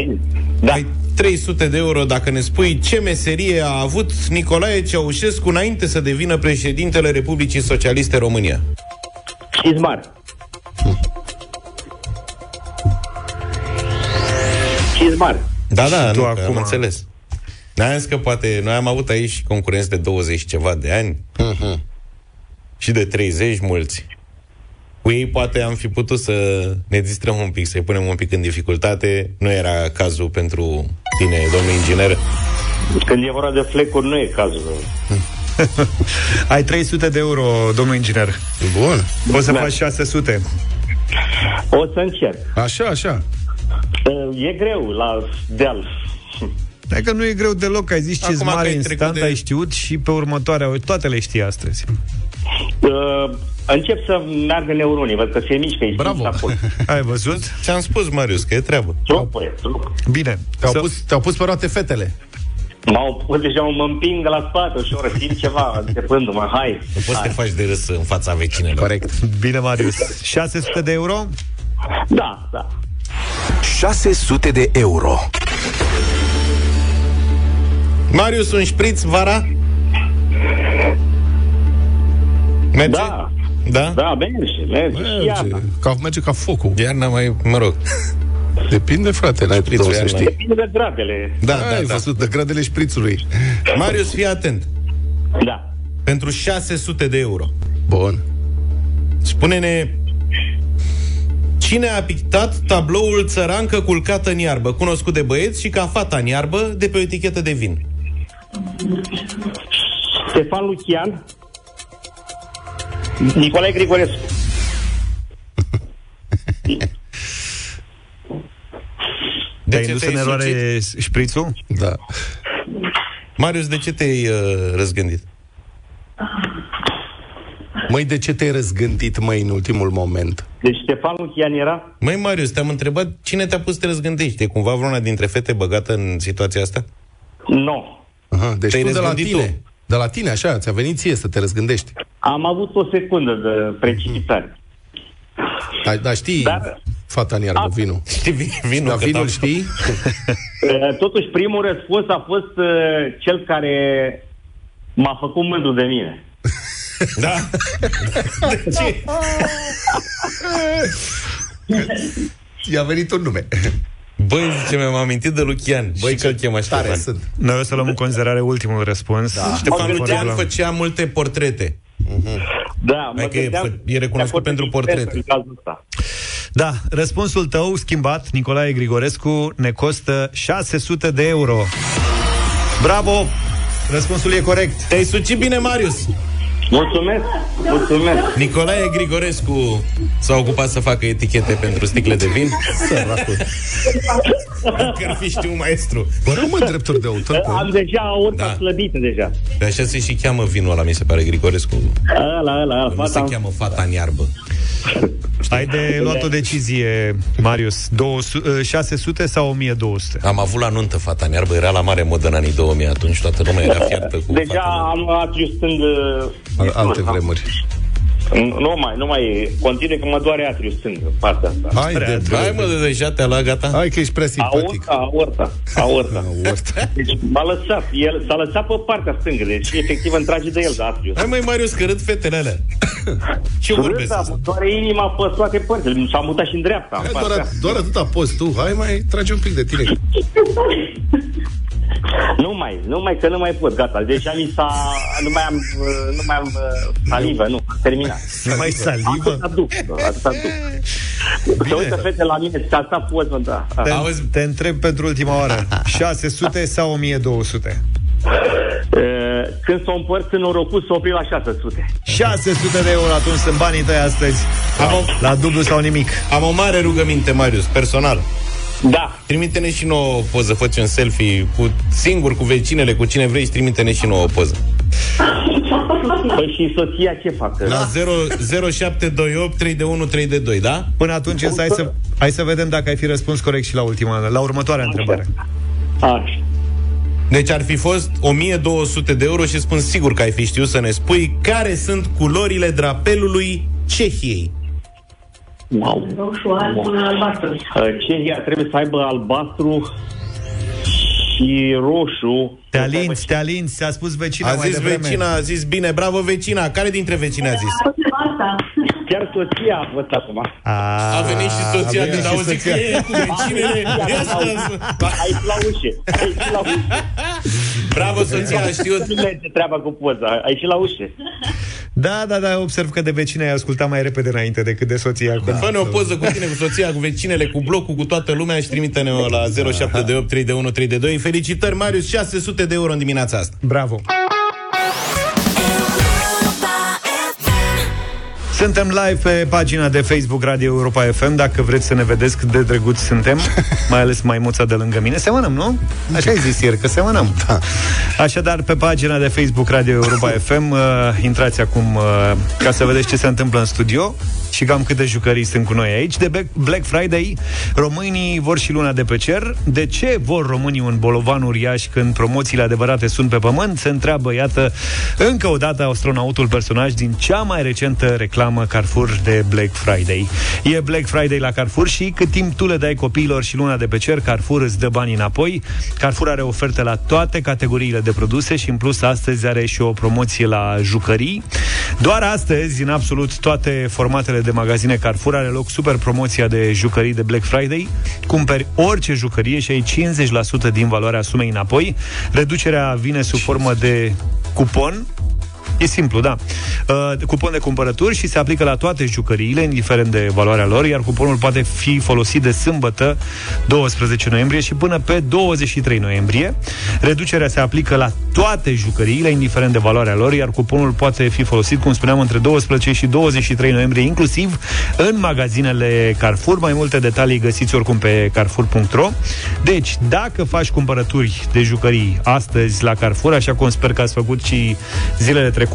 [SPEAKER 19] da.
[SPEAKER 4] ai 300 de euro dacă ne spui ce meserie a avut Nicolae Ceaușescu înainte să devină președintele Republicii Socialiste România.
[SPEAKER 19] Cizmar. Cizmar.
[SPEAKER 4] Da, da,
[SPEAKER 5] tu
[SPEAKER 4] nu,
[SPEAKER 5] acum-
[SPEAKER 4] am înțeles. Noi am zis că poate, noi am avut aici concurenți de 20 și ceva de ani și de 30 mulți. Cu ei poate am fi putut să ne distrăm un pic, să-i punem un pic în dificultate. Nu era cazul pentru tine, domnul inginer.
[SPEAKER 19] Când e vorba de flecuri, nu e cazul.
[SPEAKER 5] Ai 300 de euro, domnul inginer.
[SPEAKER 3] Bun.
[SPEAKER 5] Poți să
[SPEAKER 19] Da.
[SPEAKER 5] faci 600.
[SPEAKER 19] O să încerc.
[SPEAKER 3] Așa, așa.
[SPEAKER 19] Uh, E greu la deal.
[SPEAKER 5] Hai că nu e greu deloc, ai zis ce
[SPEAKER 4] Acum că
[SPEAKER 5] mare
[SPEAKER 4] ai
[SPEAKER 5] instant,
[SPEAKER 4] trecut de-
[SPEAKER 5] ai știut și pe următoarea, toate le știi astăzi.
[SPEAKER 19] Uh, încep să meargă neuronii, văd că se mișcă, îi
[SPEAKER 3] Bravo.
[SPEAKER 19] simți acolo.
[SPEAKER 5] Ai văzut?
[SPEAKER 4] Ce-am spus, Marius, că e treabă.
[SPEAKER 19] Trup, e, trup.
[SPEAKER 5] Bine.
[SPEAKER 3] Te-au,
[SPEAKER 5] Să-
[SPEAKER 3] pus, te-au pus pe roate fetele.
[SPEAKER 19] M-au pus deja, mă împing de la spate ușor, simt ceva începându-mă, hai.
[SPEAKER 4] Nu poți să te faci de râs în fața vecinelor.
[SPEAKER 3] Corect.
[SPEAKER 5] Bine, Marius. 600 de euro?
[SPEAKER 19] Da, da.
[SPEAKER 1] 600 de euro.
[SPEAKER 4] Marius, un șpriț vara? Merge?
[SPEAKER 19] Da.
[SPEAKER 4] Da?
[SPEAKER 19] Da, merge, merge. Și
[SPEAKER 3] Merge,
[SPEAKER 19] iarna.
[SPEAKER 3] ca, merge ca focul.
[SPEAKER 4] Iarna mai, mă rog.
[SPEAKER 3] Depinde, frate, n-ai tu
[SPEAKER 4] Șprițul
[SPEAKER 3] să
[SPEAKER 4] iarna.
[SPEAKER 3] știi.
[SPEAKER 19] Depinde de gradele.
[SPEAKER 4] Da,
[SPEAKER 3] Ai
[SPEAKER 4] da, da.
[SPEAKER 3] văzut de gradele șprițului.
[SPEAKER 4] Marius, fii atent.
[SPEAKER 19] Da.
[SPEAKER 4] Pentru 600 de euro.
[SPEAKER 3] Bun.
[SPEAKER 4] Spune-ne Cine a pictat tabloul Țărancă culcată în iarbă, cunoscut de băieți și ca fata în iarbă, de pe o etichetă de vin?
[SPEAKER 19] Ștefan Lucian. Nicolae Grigorescu.
[SPEAKER 4] De
[SPEAKER 5] Te-ai
[SPEAKER 4] ce
[SPEAKER 5] indus
[SPEAKER 4] te-ai
[SPEAKER 5] în eroare șprițul?
[SPEAKER 3] Da.
[SPEAKER 4] Marius, de ce te-ai uh, răzgândit?
[SPEAKER 3] Măi, de ce te-ai răzgândit, măi, în ultimul moment?
[SPEAKER 19] Deci Ștefan Lucian era?
[SPEAKER 4] Măi, Marius, te-am întrebat cine te-a pus să te răzgândești. E cumva vreuna dintre fete băgată în situația asta?
[SPEAKER 19] Nu.
[SPEAKER 3] Aha, deci
[SPEAKER 4] Te-ai
[SPEAKER 3] tu de la
[SPEAKER 4] răzgândit
[SPEAKER 3] tine.
[SPEAKER 4] tu.
[SPEAKER 3] De la tine, așa, ți-a venit ție să te răzgândești.
[SPEAKER 19] Am avut o secundă de precipitare.
[SPEAKER 3] Dar, dar știi,
[SPEAKER 19] Dar-
[SPEAKER 3] fata în iarbă, vinul.
[SPEAKER 4] Știi vin- vinul,
[SPEAKER 3] Dar
[SPEAKER 4] că
[SPEAKER 3] vinul
[SPEAKER 4] t-am-
[SPEAKER 3] știi?
[SPEAKER 19] Uh, Totuși, primul răspuns a fost uh, cel care m-a făcut mândru de mine.
[SPEAKER 4] Da? De ce?
[SPEAKER 3] I-a venit un nume.
[SPEAKER 4] Băi, zice, mi-am amintit de Lucian. Băi, că îl chema
[SPEAKER 3] Tare
[SPEAKER 4] Ștefan.
[SPEAKER 3] sunt.
[SPEAKER 5] Noi o să luăm în considerare ultimul răspuns. Da.
[SPEAKER 4] Ștefan Lucian
[SPEAKER 5] Fără-
[SPEAKER 4] făcea multe portrete.
[SPEAKER 19] Da, mă
[SPEAKER 4] Adică e,
[SPEAKER 19] gândeam-
[SPEAKER 4] fă- e recunoscut
[SPEAKER 19] de acord
[SPEAKER 4] pentru
[SPEAKER 19] cu
[SPEAKER 4] portrete.
[SPEAKER 19] în cazul ăsta.
[SPEAKER 5] Da, răspunsul tău schimbat, Nicolae Grigorescu, ne costă 600 de euro. Bravo! Răspunsul e corect.
[SPEAKER 4] Te-ai sucit bine, Marius.
[SPEAKER 19] Mulțumesc, mulțumesc.
[SPEAKER 4] Nicolae Grigorescu s-a ocupat să facă etichete pentru sticle de vin.
[SPEAKER 3] Săracul.
[SPEAKER 4] Că ar fi știu maestru.
[SPEAKER 3] Bă, rămân drepturi de autor.
[SPEAKER 19] Am deja urca
[SPEAKER 4] Da.
[SPEAKER 19] da. slăbit deja.
[SPEAKER 4] Pe așa se și cheamă vinul ăla, mi se pare, Grigorescu.
[SPEAKER 19] Ăla, ăla, ăla.
[SPEAKER 4] Nu se
[SPEAKER 19] Fata,
[SPEAKER 4] cheamă fata în iarbă.
[SPEAKER 5] Ai de luat o decizie, Marius. 200, 600 sau 1200?
[SPEAKER 4] Am avut la nuntă fata în iarbă, era la mare modă în anii 2000 atunci, toată lumea era fiartă cu
[SPEAKER 19] deja am atriu stâng... uh,
[SPEAKER 3] Alte vremuri.
[SPEAKER 19] Nu mai, nu mai continui că mă doare atriu stâng în partea asta.
[SPEAKER 3] Hai de
[SPEAKER 4] Hai mă, de deja te-a luat gata?
[SPEAKER 3] Hai că ești prea simpatic.
[SPEAKER 19] Aorta, aorta, aorta. Deci m-a lăsat, el s-a lăsat pe partea stângă, deci efectiv îmi trage de el de atriu.
[SPEAKER 4] Hai mai Marius, că râd fetele alea. Ce vorbesc
[SPEAKER 19] Râda,
[SPEAKER 4] asta?
[SPEAKER 19] doare inima pe toate părțile, s-a mutat și în dreapta. în
[SPEAKER 3] Hai,
[SPEAKER 19] partea
[SPEAKER 3] doar, doar atâta poți tu. Hai mai trage un pic de tine.
[SPEAKER 19] Nu mai, nu mai, că nu mai pot, gata. Deja mi s-a, nu mai am, uh, nu mai am uh, salivă, nu, am terminat.
[SPEAKER 5] Nu mai salivă?
[SPEAKER 19] Atâta duc, atâta duc. Se uită fete la mine, și asta poți, mă, da.
[SPEAKER 5] Te, te întreb pentru ultima oară. 600 sau 1200?
[SPEAKER 19] Uh, Când s-o împărți în norocul, s-o opri la 600.
[SPEAKER 5] 600 de euro atunci sunt banii tăi astăzi.
[SPEAKER 4] Am o,
[SPEAKER 5] La dublu sau nimic.
[SPEAKER 4] am o mare rugăminte, Marius, personal.
[SPEAKER 19] Da.
[SPEAKER 4] Trimite-ne și nouă o poză, fă un selfie cu, singur, cu vecinele, cu cine vrei și trimite-ne și nouă o poză.
[SPEAKER 19] Păi și soția ce fac?
[SPEAKER 4] La 0, 0728 3 de 1 3 de 2, da?
[SPEAKER 5] Până atunci însă hai să, hai să vedem dacă ai fi răspuns corect și la ultima, la următoarea întrebare.
[SPEAKER 19] Așa.
[SPEAKER 4] Deci ar fi fost 1200 de euro și spun sigur că ai fi știut să ne spui care sunt culorile drapelului Cehiei.
[SPEAKER 19] Wow.
[SPEAKER 15] Roșu, alb, albastru.
[SPEAKER 19] Uh, Cehia trebuie să aibă albastru și roșu.
[SPEAKER 5] Te alinți, te alinți, a spus vecina
[SPEAKER 4] A
[SPEAKER 5] mai
[SPEAKER 4] zis
[SPEAKER 5] devreme.
[SPEAKER 4] vecina, a zis bine, bravo vecina. Care dintre vecine a zis?
[SPEAKER 15] Asta.
[SPEAKER 19] Chiar soția a fost acum.
[SPEAKER 5] A,
[SPEAKER 4] A venit și soția
[SPEAKER 5] a venit
[SPEAKER 4] când
[SPEAKER 5] și
[SPEAKER 4] a auzit că
[SPEAKER 5] soția.
[SPEAKER 4] e cu vecinele. Ia să-
[SPEAKER 19] Aici la ușă. Aici la ușă.
[SPEAKER 4] Bravo soția, a știut.
[SPEAKER 19] Nu merge treaba cu poza. Aici la ușă.
[SPEAKER 5] Da, da, da, observ că de vecine ai ascultat mai repede înainte decât de soția acum.
[SPEAKER 4] Fă-ne o poză cu tine, cu soția, cu vecinele, cu blocul, cu toată lumea și trimite-ne la 0728 3 de 1 3 de 2. Felicitări, Marius, 600 de euro în dimineața asta.
[SPEAKER 5] Bravo! Suntem live pe pagina de Facebook Radio Europa FM Dacă vreți să ne vedeți cât de drăguți suntem Mai ales maimuța de lângă mine. Semănăm, nu? Așa ai zis ieri, că semănăm. Da. Așadar, pe pagina de Facebook Radio Europa FM uh, Intrați acum uh, ca să vedeți ce se întâmplă în studio Și cam câte jucării sunt cu noi aici. De Black- Black Friday Românii vor și luna de pe cer. De ce vor românii un bolovan uriaș Când promoțiile adevărate sunt pe pământ? Se întreabă, iată, încă o dată astronautul personaj din cea mai recentă reclamă Carrefour de Black Friday. E Black Friday la Carrefour și cât timp tu le dai copiilor și luna de pe cer, Carrefour îți dă banii înapoi. Carrefour are oferte la toate categoriile de produse și în plus astăzi are și o promoție la jucării. Doar astăzi, în absolut toate formatele de magazine Carrefour, are loc super promoția de jucării de Black Friday. Cumperi orice jucărie și ai 50% din valoarea sumei înapoi. Reducerea vine sub formă de cupon E simplu, da. Uh, cupon de cumpărături și se aplică la toate jucăriile, indiferent de valoarea lor, iar cuponul poate fi folosit de sâmbătă 12 noiembrie și până pe 23 noiembrie. Reducerea se aplică la toate jucăriile, indiferent de valoarea lor, iar cuponul poate fi folosit, cum spuneam, între 12 și 23 noiembrie, inclusiv în magazinele Carrefour. Mai multe detalii găsiți oricum pe carrefour.ro. Deci, dacă faci cumpărături de jucării astăzi la Carrefour, așa cum sper că ați făcut și zilele trecute,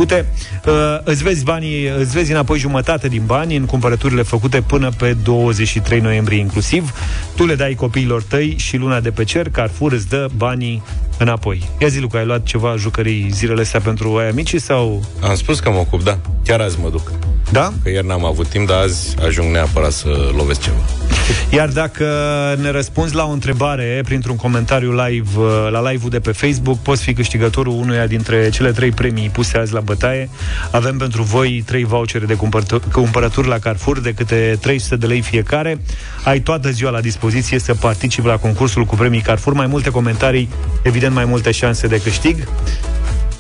[SPEAKER 5] uh, îți vezi banii, îți vezi înapoi jumătate din bani în cumpărăturile făcute până pe 23 noiembrie inclusiv. Tu le dai copiilor tăi și luna de pe cer, Carrefour îți dă banii înapoi. Ia zi, Luca, ai luat ceva jucării zilele astea pentru aia mici sau...
[SPEAKER 4] Am spus că mă ocup, da. Chiar azi mă duc.
[SPEAKER 5] Da?
[SPEAKER 4] Că ieri n-am avut timp, dar azi ajung neapărat să lovesc ceva.
[SPEAKER 5] Iar dacă ne răspunzi la o întrebare printr-un comentariu live uh, la live-ul de pe Facebook, poți fi câștigătorul unuia dintre cele trei premii puse azi la bătaie. Avem pentru voi trei vouchere de cumpărături, cumpărături la Carrefour de câte 300 de lei fiecare. Ai toată ziua la dispoziție să participi la concursul cu premii Carrefour. Mai multe comentarii, evident mai multe șanse de câștig.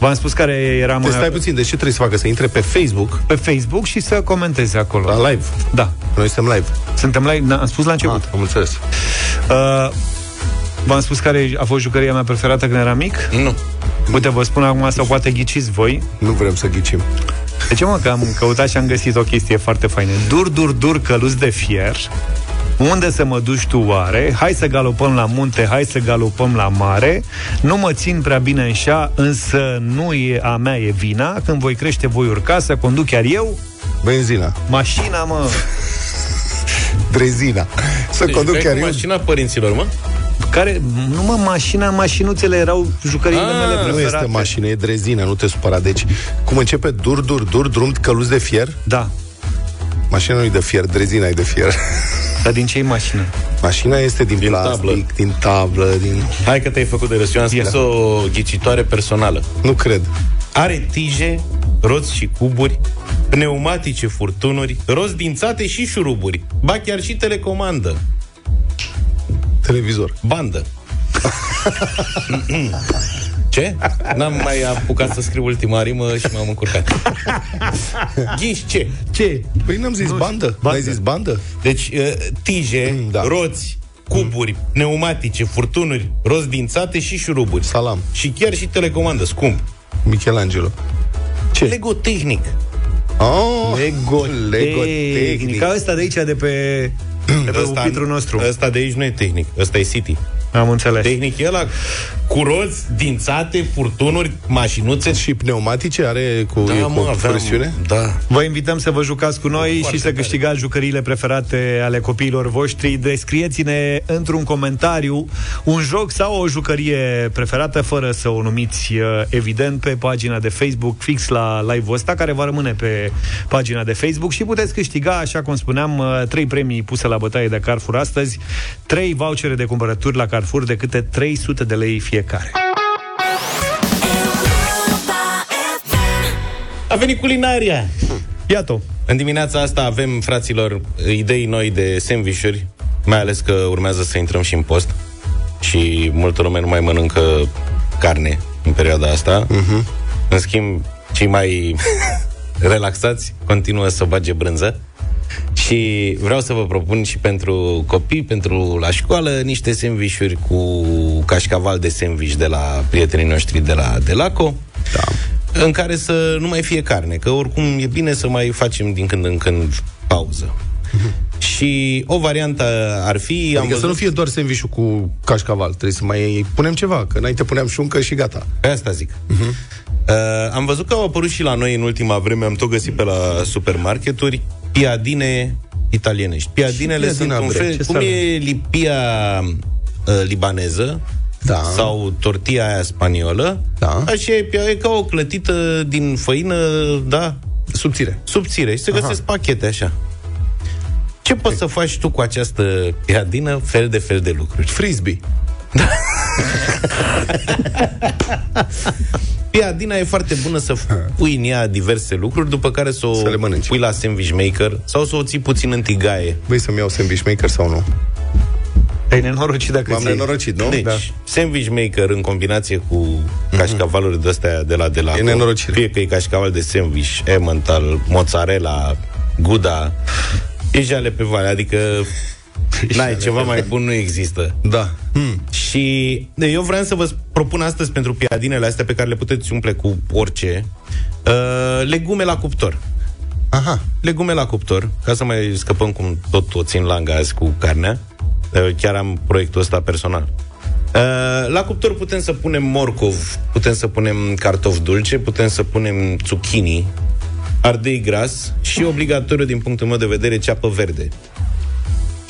[SPEAKER 5] V-am spus care era mai...
[SPEAKER 3] Te stai puțin, deci ce trebuie să facă? Să intre pe Facebook?
[SPEAKER 5] Pe Facebook și să comenteze acolo.
[SPEAKER 3] La live?
[SPEAKER 5] Da.
[SPEAKER 3] Noi suntem live.
[SPEAKER 5] Suntem live, da, am spus la început.
[SPEAKER 3] Ah, am înțeles.
[SPEAKER 5] Uh, v-am spus care a fost jucăria mea preferată când eram mic?
[SPEAKER 4] Nu.
[SPEAKER 5] Uite, vă spun acum sau poate ghiciți voi.
[SPEAKER 3] Nu vrem să ghicim.
[SPEAKER 5] De ce mă, că am căutat și am găsit o chestie foarte faină. Dur, dur, dur, căluț de fier. Unde să mă duci tu oare? Hai să galopăm la munte, hai să galopăm la mare. Nu mă țin prea bine în șa, însă nu e a mea e vina. Când voi crește, voi urca să conduc chiar eu.
[SPEAKER 3] Benzina.
[SPEAKER 5] Mașina, mă.
[SPEAKER 3] Drezina. Să
[SPEAKER 4] Deci,
[SPEAKER 3] conduc
[SPEAKER 4] vrei
[SPEAKER 3] chiar
[SPEAKER 4] cu
[SPEAKER 3] eu.
[SPEAKER 4] mașina părinților, mă?
[SPEAKER 5] Care, nu mă, mașina, mașinuțele erau jucăriile
[SPEAKER 4] Ah,
[SPEAKER 5] mele
[SPEAKER 3] Nu
[SPEAKER 5] preferate.
[SPEAKER 3] este mașină, e drezina, nu te supăra. Deci, cum începe dur, dur, dur, drum căluț de fier?
[SPEAKER 5] Da.
[SPEAKER 3] Mașina nu e de fier, drezina e de fier.
[SPEAKER 5] Dar din ce e mașină?
[SPEAKER 3] Mașina este din,
[SPEAKER 4] Din
[SPEAKER 3] plastic,
[SPEAKER 4] tablă.
[SPEAKER 3] din tablă, din...
[SPEAKER 4] Hai că te-ai făcut de râs. Eu am scris
[SPEAKER 5] Ia.
[SPEAKER 4] o ghicitoare personală.
[SPEAKER 3] Nu cred.
[SPEAKER 4] Are tije, roți și cuburi, pneumatice furtunuri, roți dințate și șuruburi. Ba chiar și telecomandă.
[SPEAKER 3] Televizor.
[SPEAKER 4] Bandă. Ce? N-am mai apucat să scriu ultima rimă și m-am încurcat. Ghiși ce?
[SPEAKER 5] Ce?
[SPEAKER 3] Păi n-am zis bandă. N-ai zis bandă?
[SPEAKER 4] Deci, uh, tije,
[SPEAKER 3] Mm, da.
[SPEAKER 4] roți, cuburi, pneumatice, furtunuri, roți dințate și șuruburi.
[SPEAKER 3] Salam.
[SPEAKER 4] Și chiar și telecomandă, scump.
[SPEAKER 3] Michelangelo. Ce?
[SPEAKER 4] Lego tehnic.
[SPEAKER 3] Oh,
[SPEAKER 5] Lego,
[SPEAKER 3] Lego tehnic.
[SPEAKER 5] tehnic. Ca ăsta de aici, de pe, de pe pupitrul nostru.
[SPEAKER 4] Ăsta de aici nu e tehnic, ăsta e City.
[SPEAKER 5] Am înțeles.
[SPEAKER 4] Tehnic e ăla cu roți, dințate, furtunuri, mașinuțe.
[SPEAKER 3] Și pneumatice are cu,
[SPEAKER 4] Da,
[SPEAKER 3] e cu
[SPEAKER 4] mă, aveam,
[SPEAKER 3] presiune?
[SPEAKER 4] Da.
[SPEAKER 5] Vă invităm să vă jucați cu noi
[SPEAKER 4] Foarte
[SPEAKER 5] și să
[SPEAKER 4] tare.
[SPEAKER 5] câștigați jucăriile preferate ale copiilor voștri. Descrieți-ne într-un comentariu un joc sau o jucărie preferată, fără să o numiți uh, evident, pe pagina de Facebook, fix la live-ul ăsta, care va rămâne pe pagina de Facebook și puteți câștiga, așa cum spuneam, uh, trei premii puse la bătaie de Carrefour astăzi, trei vouchere de cumpărături la Carrefour de câte 300 de lei fiecare.
[SPEAKER 4] A venit culinaria.
[SPEAKER 5] Iată.
[SPEAKER 4] În dimineața asta avem, fraților, idei noi de sandvișuri, mai ales că urmează să intrăm și în post și multă lume nu mai mănâncă carne în perioada asta. Uh-huh. În schimb, cei mai relaxați continuă să bage brânză. Și vreau să vă propun și pentru copii, pentru la școală, niște sandvișuri cu cașcaval de sandwich de la prietenii noștri de la Delaco. Da. În care să nu mai fie carne, că oricum e bine să mai facem din când în când pauză. Și o variantă ar fi...
[SPEAKER 3] Adică să nu fie doar sandwich cu cașcaval, trebuie să mai punem ceva, că înainte puneam șuncă și gata.
[SPEAKER 4] Pe asta zic. Uh-huh. Uh, am văzut că au apărut și la noi în ultima vreme, am tot găsit pe la supermarketuri, piadine italienești. Piadinele
[SPEAKER 3] Și
[SPEAKER 4] sunt
[SPEAKER 3] piadina,
[SPEAKER 4] un
[SPEAKER 3] bre,
[SPEAKER 4] fel,
[SPEAKER 3] ce
[SPEAKER 4] cum
[SPEAKER 3] să
[SPEAKER 4] e lipia uh, libaneză,
[SPEAKER 3] Da.
[SPEAKER 4] sau tortilla aia spaniolă,
[SPEAKER 3] Da.
[SPEAKER 4] așa e, pia- e ca o clătită din făină, da,
[SPEAKER 3] Subțire.
[SPEAKER 4] subțire. Și se
[SPEAKER 3] Aha.
[SPEAKER 4] găsesc pachete așa. Ce poți să faci tu cu această piadină? Fel de fel de lucruri.
[SPEAKER 3] Frisbee.
[SPEAKER 4] Piadina e foarte bună să pui în ea diverse lucruri, după care să o
[SPEAKER 3] Să le mănânci.
[SPEAKER 4] pui la sandwich maker sau să o ții puțin în tigaie.
[SPEAKER 3] Vrei să-mi iau sandwich maker sau nu?
[SPEAKER 5] Te-ai nenorocit dacă
[SPEAKER 3] M-am
[SPEAKER 5] ți iei.
[SPEAKER 3] nenorocit, nu?
[SPEAKER 4] Deci,
[SPEAKER 3] Da.
[SPEAKER 4] sandwich maker în combinație cu cașcavaluri de astea de la de la
[SPEAKER 3] E nenorocire.
[SPEAKER 4] Fie că e cașcaval de sandwich, Emmental, mozzarella, Gouda, e jale pe vale, adică N-ai, ceva mai bun nu există.
[SPEAKER 3] Da.
[SPEAKER 4] Hmm. Și eu vreau să vă propun astăzi pentru piadinele astea pe care le puteți umple cu orice, uh, legume la cuptor.
[SPEAKER 3] Aha.
[SPEAKER 4] Legume la cuptor, ca să mai scăpăm cum tot o țin langa azi cu carnea. Uh, chiar am proiectul ăsta personal. Uh, la cuptor putem să punem morcov, putem să punem cartof dulce, putem să punem zucchini, ardei gras și obligatoriu din punctul meu de vedere ceapă verde.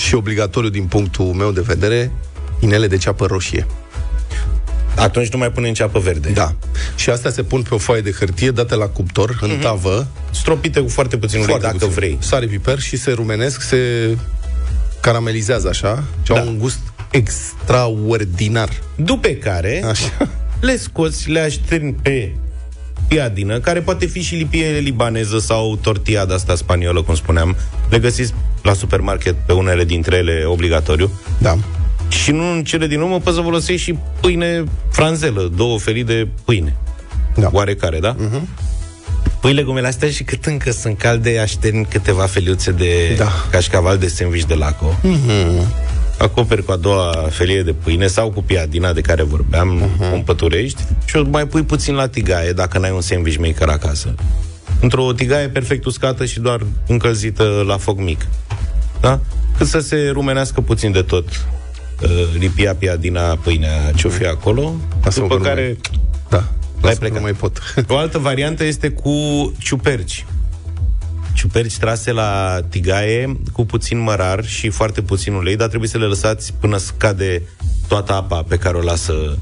[SPEAKER 3] Și obligatoriu din punctul meu de vedere, inele de ceapă roșie.
[SPEAKER 4] Atunci nu mai punem ceapă verde.
[SPEAKER 3] Da. Și astea se pun pe o foaie de hârtie, date la cuptor, în tavă,
[SPEAKER 4] Stropite cu foarte puțin ulei,
[SPEAKER 3] foarte
[SPEAKER 4] dacă
[SPEAKER 3] puțin.
[SPEAKER 4] vrei.
[SPEAKER 3] Sare, piper și se rumenesc, se caramelizează așa și
[SPEAKER 4] Da.
[SPEAKER 3] au un gust extraordinar.
[SPEAKER 4] După care
[SPEAKER 3] Așa.
[SPEAKER 4] le scoți, le așternți pe piadină, care poate fi și lipie libaneză sau tortilla de asta spaniolă, cum spuneam. Le găsiți la supermarket pe unele dintre ele obligatoriu.
[SPEAKER 3] Da.
[SPEAKER 4] Și nu în cele din urmă poți să folosești și pâine franzelă, două felii de pâine.
[SPEAKER 3] da.
[SPEAKER 4] oarecare, da? Uh-huh. Pui legumele astea și cât încă sunt calde, aștern câteva feliuțe de da. cașcaval de sandwich de laco.
[SPEAKER 3] Mhm.
[SPEAKER 4] Acoperi cu a doua felie de pâine sau cu piadina de care vorbeam, uh-huh. o împăturești și o mai pui puțin la tigaie dacă n-ai un sandwich maker acasă. Într-o tigaie perfect uscată și doar încălzită la foc mic. Da? Cât să se rumenească puțin de tot uh, lipia piadina, pâinea ce o fi acolo,
[SPEAKER 3] Lasă-mă
[SPEAKER 4] după
[SPEAKER 3] că nu
[SPEAKER 4] care
[SPEAKER 3] Da.
[SPEAKER 4] L-ai
[SPEAKER 3] Lasă-mă că nu mai pot.
[SPEAKER 4] o altă variantă este cu ciuperci. Ciuperci trase la tigaie cu puțin mărar și foarte puțin ulei, dar trebuie să le lăsați până scade toată apa pe care o lasă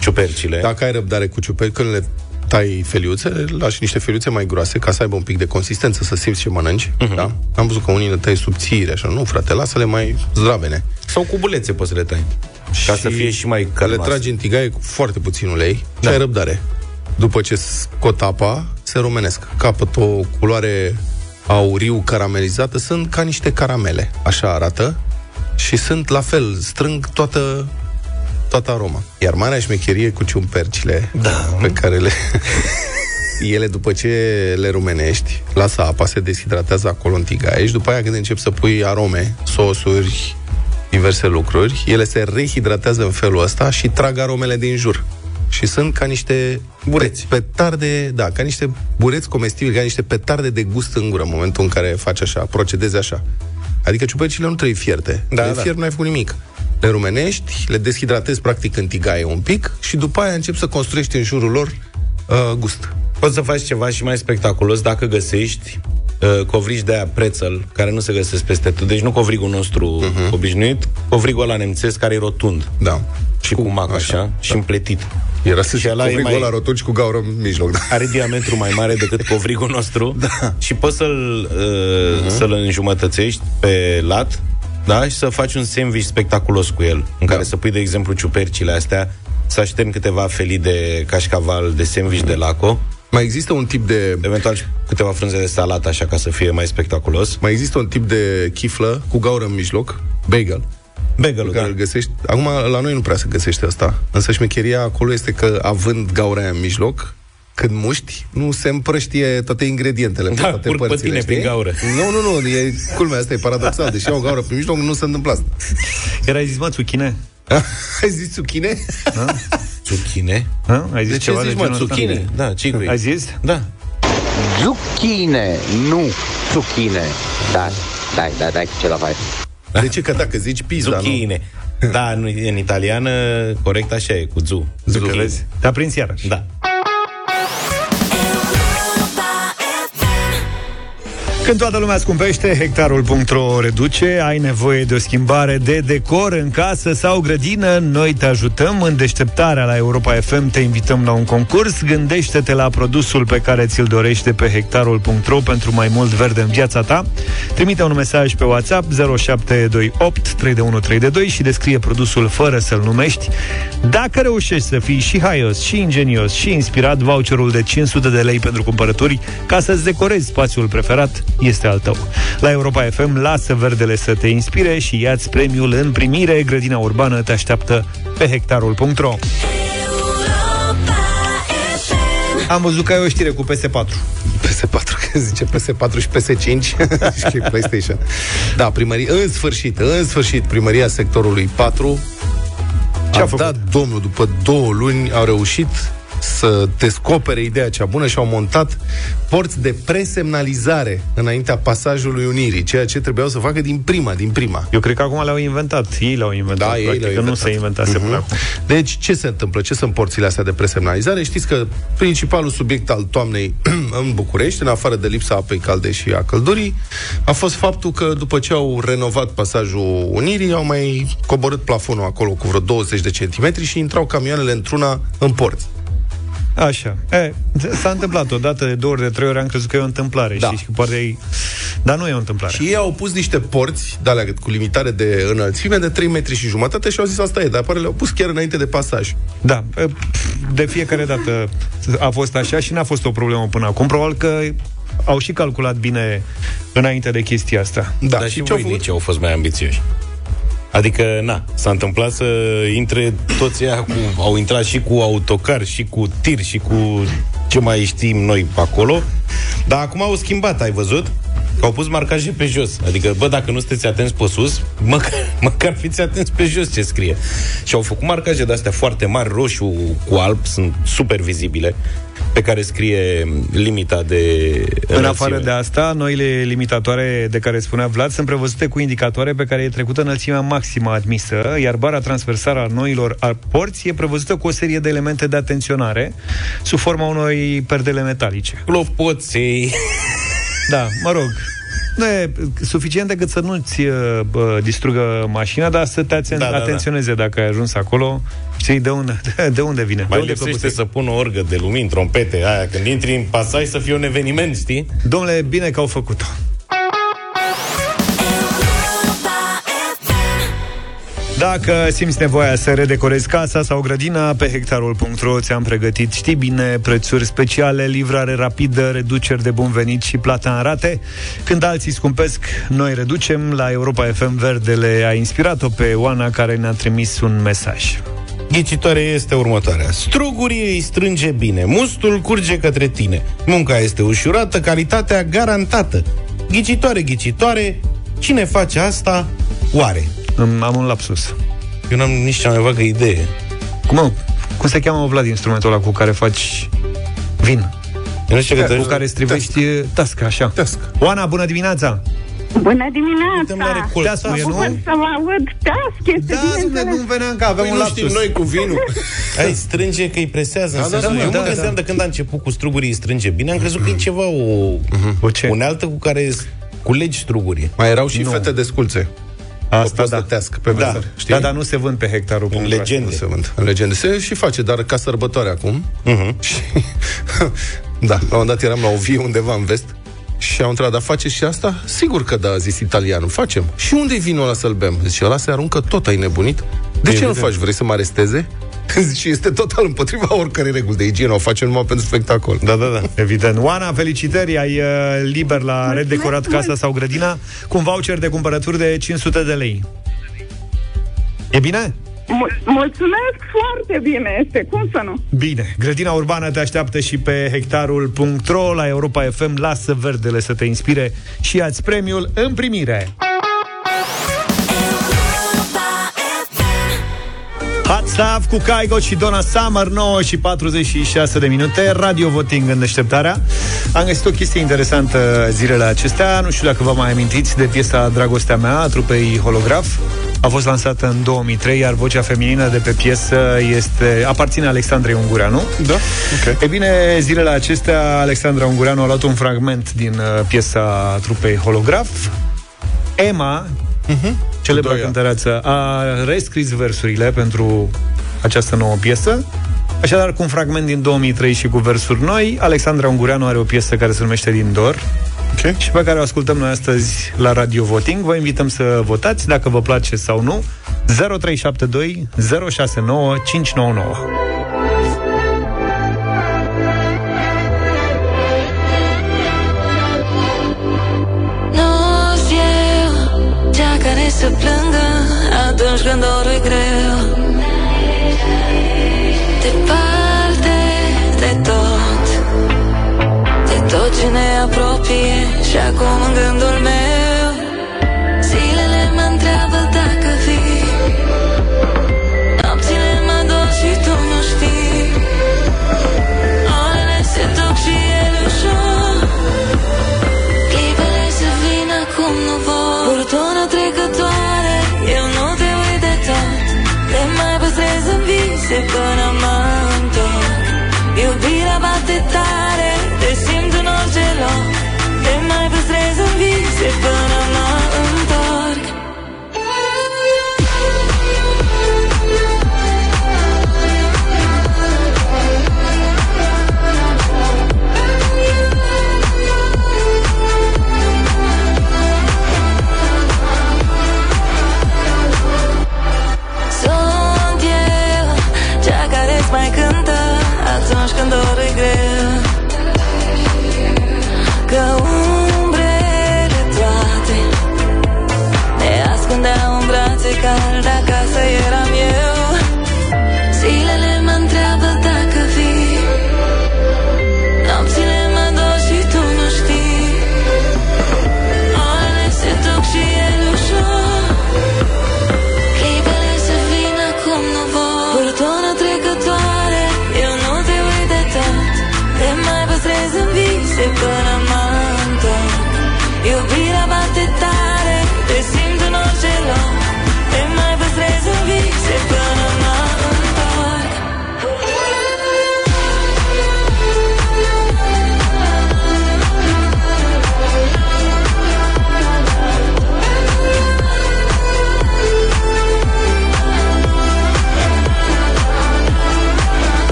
[SPEAKER 4] ciupercile.
[SPEAKER 3] Dacă ai răbdare cu ciuperci, când le tai feliuțe, le lași niște feliuțe mai groase ca să aibă un pic de consistență, să simți ce mănânci.
[SPEAKER 4] Mhm.
[SPEAKER 3] Da? Am văzut că unii le tai subțire, așa. Nu, frate, lasă-le mai zdravene.
[SPEAKER 4] Sau cu bulețe poți să le tai. Ca să fie și mai
[SPEAKER 3] Le
[SPEAKER 4] cărnoase.
[SPEAKER 3] tragi în tigaie cu foarte puțin ulei
[SPEAKER 4] Da.
[SPEAKER 3] și ai răbdare. După ce scot apa, se rumenesc. Capăt o culoare auriu caramelizată, sunt ca niște caramele. Așa arată. Și sunt la fel, strâng toată toată aroma. Iar marea șmecherie cu ciumpercile da. pe care le... ele după ce le rumenești, lasă apa, se deshidratează acolo în tigaie și după aia când începi să pui arome, sosuri, diverse lucruri, ele se rehidratează în felul ăsta și trag aromele din jur. Și sunt ca niște bureți. Petarde, da, ca niște bureți comestibili, ca niște petarde de gust în gură în momentul în care faci așa, procedezi așa. Adică ciupercile nu trebuie fierte.
[SPEAKER 4] Da,
[SPEAKER 3] le
[SPEAKER 4] da.
[SPEAKER 3] fiert, n-ai făcut nimic. Le rumenești, le deshidratezi practic în tigaie un pic și după aia începi să construiești în jurul lor uh, gust.
[SPEAKER 4] Poți să faci ceva și mai spectaculos dacă găsești uh, covrigi de aia prețel, care nu se găsesc peste tot. Deci nu covrigul nostru uh-huh. obișnuit, covrigul ăla nemțesc care e rotund.
[SPEAKER 3] Da.
[SPEAKER 4] Și cu, mac așa, așa și împletit.
[SPEAKER 3] Era să
[SPEAKER 4] și
[SPEAKER 3] și
[SPEAKER 4] ăla e
[SPEAKER 3] covrigul
[SPEAKER 4] mai,
[SPEAKER 3] ăla rotund și cu gaură în mijloc. Da.
[SPEAKER 4] are diametru mai mare decât covrigul nostru da. și poți să-l, uh, uh-huh. să-l înjumătățești pe lat da? și să faci un sandwich spectaculos cu el, în care să pui, de exemplu, ciupercile astea, să așterni câteva felii de cașcaval de sandwich de laco,
[SPEAKER 3] Mai există un tip de...
[SPEAKER 4] eventual și câteva frunze de salată, așa, ca să fie mai spectaculos.
[SPEAKER 3] Mai există un tip de chiflă cu gaură în mijloc, bagel,
[SPEAKER 4] Bagel-ul,
[SPEAKER 3] pe care
[SPEAKER 4] da.
[SPEAKER 3] îl găsești. Acum, la noi nu prea se găsește asta. Însă șmecheria acolo este că, având gaura aia în mijloc, când muști, nu se împrăștie toate ingredientele pe
[SPEAKER 4] Da,
[SPEAKER 3] toate
[SPEAKER 4] curg pe
[SPEAKER 3] părțile,
[SPEAKER 4] tine
[SPEAKER 3] știi?
[SPEAKER 4] prin gaură.
[SPEAKER 3] Nu, nu, nu, e culmea, asta e paradoxal. Deși au o gaură prin mijloc, nu se întâmplă asta.
[SPEAKER 5] Era zis, mă, zucchine?
[SPEAKER 3] Ai zis zucchine?
[SPEAKER 4] Zucchine?
[SPEAKER 5] Ha? Ai zis
[SPEAKER 3] De ce
[SPEAKER 5] ceva
[SPEAKER 3] zici,
[SPEAKER 5] de
[SPEAKER 3] mă,
[SPEAKER 5] genul ăsta?
[SPEAKER 3] zucchine?
[SPEAKER 4] Da, ce
[SPEAKER 5] Ai zis?
[SPEAKER 4] Da.
[SPEAKER 20] Zucchine, nu zucchine. Da, dai, dai, dai, ce la faci?
[SPEAKER 3] De ce? Că dacă zici pizza,
[SPEAKER 4] Zucchine. Da, nu, în italiană, corect așa e, cu zu.
[SPEAKER 5] Zucchine. Vezi? Te-a prins iarăși.
[SPEAKER 4] Da.
[SPEAKER 5] Când toată lumea scumpește, hectarul.ro reduce, ai nevoie de o schimbare de decor în casă sau grădină, noi te ajutăm. În deșteptarea la Europa FM te invităm la un concurs. Gândește-te la produsul pe care ți-l dorește pe hectarul.ro pentru mai mult verde în viața ta. Trimite un mesaj pe WhatsApp 0728 32132 și descrie produsul fără să-l numești. Dacă reușești să fii și haios, și ingenios, și inspirat, voucherul de 500 de lei pentru cumpărături ca să-ți decorezi spațiul preferat este al tău. La Europa FM, lasă verdele să te inspire și ia-ți premiul în primire. Grădina urbană te așteaptă pe hectarul.ro Am văzut că ai o știre cu PS4.
[SPEAKER 3] PS4, că zice PS4 și PS5 și PlayStation. Da, primăria, în sfârșit, în sfârșit, primăria sectorului 4
[SPEAKER 5] Ce
[SPEAKER 3] a,
[SPEAKER 5] a făcut?
[SPEAKER 3] dat domnul, după două luni, au reușit să descopere ideea cea bună și au montat porți de presemnalizare înaintea pasajului Unirii, ceea ce trebuiau să facă din prima, din prima.
[SPEAKER 5] Eu cred că acum le-au inventat. Ei le-au inventat.
[SPEAKER 3] Da, ei
[SPEAKER 5] practic,
[SPEAKER 3] le-au
[SPEAKER 5] că nu
[SPEAKER 3] inventat.
[SPEAKER 5] se inventase
[SPEAKER 3] Mhm.
[SPEAKER 5] până acum.
[SPEAKER 3] Deci, ce se întâmplă? Ce sunt porțile astea de presemnalizare? Știți că principalul subiect al toamnei în București, în afară de lipsa apei calde și a căldurii, a fost faptul că după ce au renovat pasajul Unirii, au mai coborât plafonul acolo cu vreo 20 de centimetri și intrau camioanele într-una în porți.
[SPEAKER 5] Așa. E, s-a întâmplat odată, de două ori, de trei ori, am crezut că e o întâmplare.
[SPEAKER 3] Da.
[SPEAKER 5] Știi? Că poate e... Dar nu e o întâmplare.
[SPEAKER 3] Și ei au pus niște porți, de alea cu limitare de înălțime, de 3 metri și jumătate și au zis asta e, dar apare le-au pus chiar înainte de pasaj.
[SPEAKER 5] Da, e, de fiecare dată a fost așa și n-a fost o problemă până acum. Probabil că au și calculat bine înainte de chestia asta.
[SPEAKER 3] Da,
[SPEAKER 4] Dar și voinici au fost mai ambițioși. Adică, na, s-a întâmplat să intre toți ăia cu, au intrat și cu autocar, și cu tir, și cu ce mai știm noi pe acolo. Dar acum au schimbat, ai văzut? Că au pus marcaje pe jos. Adică, bă, dacă nu sunteți atenți pe sus, măcar, măcar fiți atenți pe jos ce scrie. Și au făcut marcaje de astea foarte mari, roșu cu alb, sunt super vizibile, pe care scrie limita de
[SPEAKER 5] În
[SPEAKER 4] înălțime.
[SPEAKER 5] afară de asta, noile limitatoare de care spunea Vlad sunt prevăzute cu indicatoare pe care e trecută înălțimea maximă admisă, iar bara transversală a noilor a porți e prevăzută cu o serie de elemente de atenționare sub forma unor perdele metalice.
[SPEAKER 4] Clopoței.
[SPEAKER 5] Da, mă rog. Nu e suficient decât să nu-ți uh, bă, distrugă mașina, dar să te aten-
[SPEAKER 4] Da, da, da.
[SPEAKER 5] atenționeze dacă ai ajuns acolo. Știi de unde, de unde vine?
[SPEAKER 4] Mai
[SPEAKER 5] de unde
[SPEAKER 4] lipsește să pună o orgă de lumini, trompete, aia, când intri în pasaj să fie un eveniment, știi?
[SPEAKER 5] Domnule, bine că au făcut-o. Dacă simți nevoia să redecorezi casa sau grădina, pe hectarul.ro ți-am pregătit, știi bine, prețuri speciale, livrare rapidă, reduceri de bun venit și plata în rate. Când alții scumpesc, noi reducem. La Europa FM Verdele a inspirat-o pe Oana care ne-a trimis un mesaj.
[SPEAKER 4] Ghicitoare este următoarea. Strugurii îi strânge bine, mustul curge către tine. Munca este ușurată, calitatea garantată. Ghicitoare, ghicitoare, cine face asta, oare?
[SPEAKER 5] Am un lapsus.
[SPEAKER 4] Eu n-am nici cea mai vagă idee.
[SPEAKER 5] Cum, cum se cheamă, Vlad, instrumentul ăla cu care faci vin?
[SPEAKER 4] Eu nu știu că
[SPEAKER 5] cu care strivești tască, așa.
[SPEAKER 3] Task.
[SPEAKER 5] Oana, bună dimineața!
[SPEAKER 21] Bună dimineața!
[SPEAKER 5] Tească e,
[SPEAKER 21] Mă
[SPEAKER 5] nu?
[SPEAKER 21] bucur să vă aud. Task este
[SPEAKER 5] Da,
[SPEAKER 21] bineînțeles.
[SPEAKER 5] nu venea încă, avem
[SPEAKER 3] Păi
[SPEAKER 5] un
[SPEAKER 3] nu
[SPEAKER 5] lapsus.
[SPEAKER 3] știm noi cu vinul.
[SPEAKER 4] Ai strânge că îi presează
[SPEAKER 3] Da,
[SPEAKER 4] în
[SPEAKER 3] da,
[SPEAKER 4] sensul.
[SPEAKER 3] da,
[SPEAKER 4] Eu
[SPEAKER 3] da,
[SPEAKER 4] mă
[SPEAKER 3] da.
[SPEAKER 4] gândeam de când a început cu strugurii îi strânge bine, am crezut că e ceva o,
[SPEAKER 5] o ce?
[SPEAKER 4] unealtă cu care culegi strugurii.
[SPEAKER 3] Mai erau și
[SPEAKER 5] Nu.
[SPEAKER 3] fete de sculțe.
[SPEAKER 5] Asta
[SPEAKER 3] o
[SPEAKER 5] da.
[SPEAKER 3] plătească pe
[SPEAKER 5] Da,
[SPEAKER 3] vânzări, știi?
[SPEAKER 5] da, dar nu se vând pe hectarul.
[SPEAKER 4] În legende.
[SPEAKER 3] Nu se vând. În legende se și face, dar ca sărbătoare acum.
[SPEAKER 4] Mhm.
[SPEAKER 3] Și, da, la un moment dat eram la o vie undeva în vest și au întrebat, dar face și asta? Sigur că da, a zis italianul, facem. Și unde e vinul ăla să-l bem? Zice, ăla se aruncă tot, ai nebunit? De ce nu faci? Vrei să mă aresteze? și este total împotriva oricărei reguli de igienă, o face numai pentru spectacol.
[SPEAKER 4] Da, da, da.
[SPEAKER 5] Evident. Oana, felicitări, ai uh, liber la redecorat casa sau grădina cu un voucher de cumpărături de 500 de lei. E bine?
[SPEAKER 21] Mul- Mulțumesc foarte bine este, cum să nu?
[SPEAKER 5] Bine. Grădina urbană te așteaptă și pe hectarul.ro la Europa FM. Lasă verdele să te inspire și ia-ți premiul în primire. Hot Stuff cu Kaigo și Donna Summer 9 și 46 de minute Radio Voting în deșteptarea Am găsit o chestie interesantă zilele acestea Nu știu dacă vă mai amintiți de piesa Dragostea mea a trupei Holograf a fost lansată în 2003, iar vocea feminină de pe piesă este aparține Alexandrei Ungureanu.
[SPEAKER 3] Da, ok.
[SPEAKER 5] E bine, zilele acestea Alexandra Ungureanu a luat un fragment din uh, piesa trupei Holograf. Emma, uh-huh. celebra
[SPEAKER 3] Cu doi A.
[SPEAKER 5] cântăreață, a rescris versurile pentru această nouă piesă. Așadar, cu un fragment din 2003 și cu versuri noi, Alexandra Ungureanu are o piesă care se numește Din Dor
[SPEAKER 3] Ok.
[SPEAKER 5] și pe care o ascultăm noi astăzi la Radio Voting. Vă invităm să votați dacă vă place sau nu. 0372 069 599.
[SPEAKER 22] Atunci când dorul e greu. Departe de tot. De tot ce ne apropie Și acum în gândul meu în vise până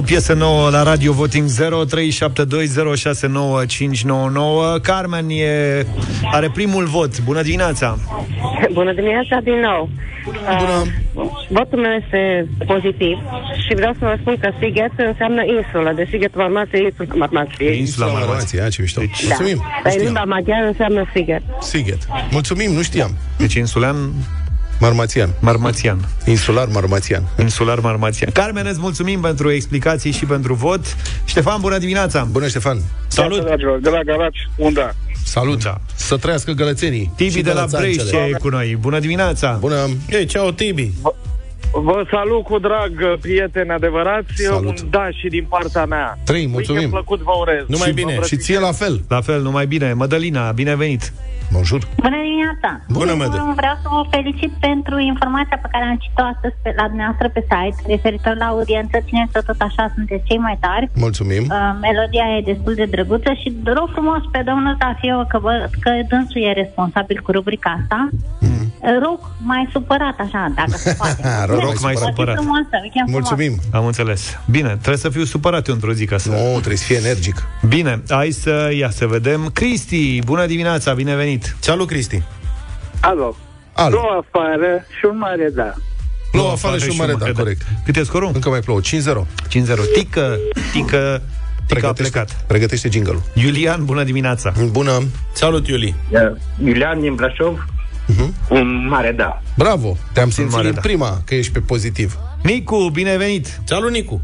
[SPEAKER 5] o piesă nouă la Radio Voting 0372069599. Carmen e, are primul vot. Bună dimineața!
[SPEAKER 17] Bună dimineața din nou. Bună. Uh, votul meu este pozitiv și vreau să vă spun că Sighet înseamnă insulă. De Sighet Marmație, insula Marmație.
[SPEAKER 3] Insula Marmație, ce mișto.
[SPEAKER 5] Deci-
[SPEAKER 3] Mulțumim.
[SPEAKER 17] Dar în limba maghiară înseamnă Sighet.
[SPEAKER 3] Sighet. Mulțumim, nu știam.
[SPEAKER 5] Deci insulean
[SPEAKER 3] Marmațian.
[SPEAKER 5] Marmațian.
[SPEAKER 3] Insular Marmațian.
[SPEAKER 5] Insular Marmațian. Carmen, îți mulțumim pentru explicații și pentru vot. Ștefan, bună dimineața!
[SPEAKER 3] Bună, Ștefan!
[SPEAKER 5] Salut!
[SPEAKER 16] Dragilor, de la Galați, unde?
[SPEAKER 3] Salut! Da. Să trăiască gălățenii.
[SPEAKER 5] Tibi
[SPEAKER 3] Și
[SPEAKER 5] de la
[SPEAKER 3] gălățancele.
[SPEAKER 5] Brescia e cu noi. Bună dimineața!
[SPEAKER 3] Bună!
[SPEAKER 4] Ei, ceau, Tibi!
[SPEAKER 16] Vă salut cu drag, prieteni adevărați.
[SPEAKER 3] Salut.
[SPEAKER 16] Un da și din partea mea.
[SPEAKER 3] Trei, mulțumim.
[SPEAKER 16] Weekend plăcut vă urez.
[SPEAKER 5] Numai
[SPEAKER 16] Și
[SPEAKER 5] bine.
[SPEAKER 16] vă
[SPEAKER 3] Și ție la fel.
[SPEAKER 5] La fel, numai bine. Mădălina, binevenit!
[SPEAKER 3] Bonjour!
[SPEAKER 15] Bună dimineața!
[SPEAKER 5] Bună,
[SPEAKER 15] În
[SPEAKER 5] Mădă.
[SPEAKER 15] primul rând, Vreau să vă felicit pentru informația pe care am citit-o astăzi pe, la dumneavoastră pe site, referitor la audiență. Țineți tot așa, sunteți cei mai tari.
[SPEAKER 3] Mulțumim!
[SPEAKER 15] Uh, melodia e destul de drăguță și rog frumos pe domnul Zafiu că, vă, că dânsul e responsabil cu rubrica asta.
[SPEAKER 3] Mhm.
[SPEAKER 15] Mm. Rog mai supărat așa, dacă se poate.
[SPEAKER 5] Rog mai
[SPEAKER 15] Zi
[SPEAKER 5] supărat.
[SPEAKER 15] frumoasă, weekend frumos.
[SPEAKER 3] Mulțumim!
[SPEAKER 5] Am înțeles. Bine, trebuie să fiu supărat eu într-o zi ca să...
[SPEAKER 3] Nu, trebuie să fie energic.
[SPEAKER 5] Bine, hai să ia să vedem. Cristi, bună dimineața, binevenit!
[SPEAKER 4] Salut, Cristi!
[SPEAKER 16] Alo.
[SPEAKER 3] Alo.
[SPEAKER 16] Două afară și un mare da.
[SPEAKER 3] Plouă afară și un mare, da, corect.
[SPEAKER 5] Cât e scorul?
[SPEAKER 3] Încă mai plouă. 5-0.
[SPEAKER 5] 5-0. Tică, tică, tică a
[SPEAKER 3] Pregătește,
[SPEAKER 5] plecat.
[SPEAKER 3] pregătește jingle-ul.
[SPEAKER 5] Iulian, bună dimineața!
[SPEAKER 3] Bună!
[SPEAKER 4] Salut, Iuli!
[SPEAKER 14] Iulian din Brașov,
[SPEAKER 3] Uh-huh.
[SPEAKER 14] un mare da.
[SPEAKER 3] Bravo! Te-am simțit
[SPEAKER 5] mare
[SPEAKER 3] din
[SPEAKER 5] da.
[SPEAKER 3] prima că ești pe pozitiv.
[SPEAKER 5] Nicu, binevenit!
[SPEAKER 4] Salut, Nicu!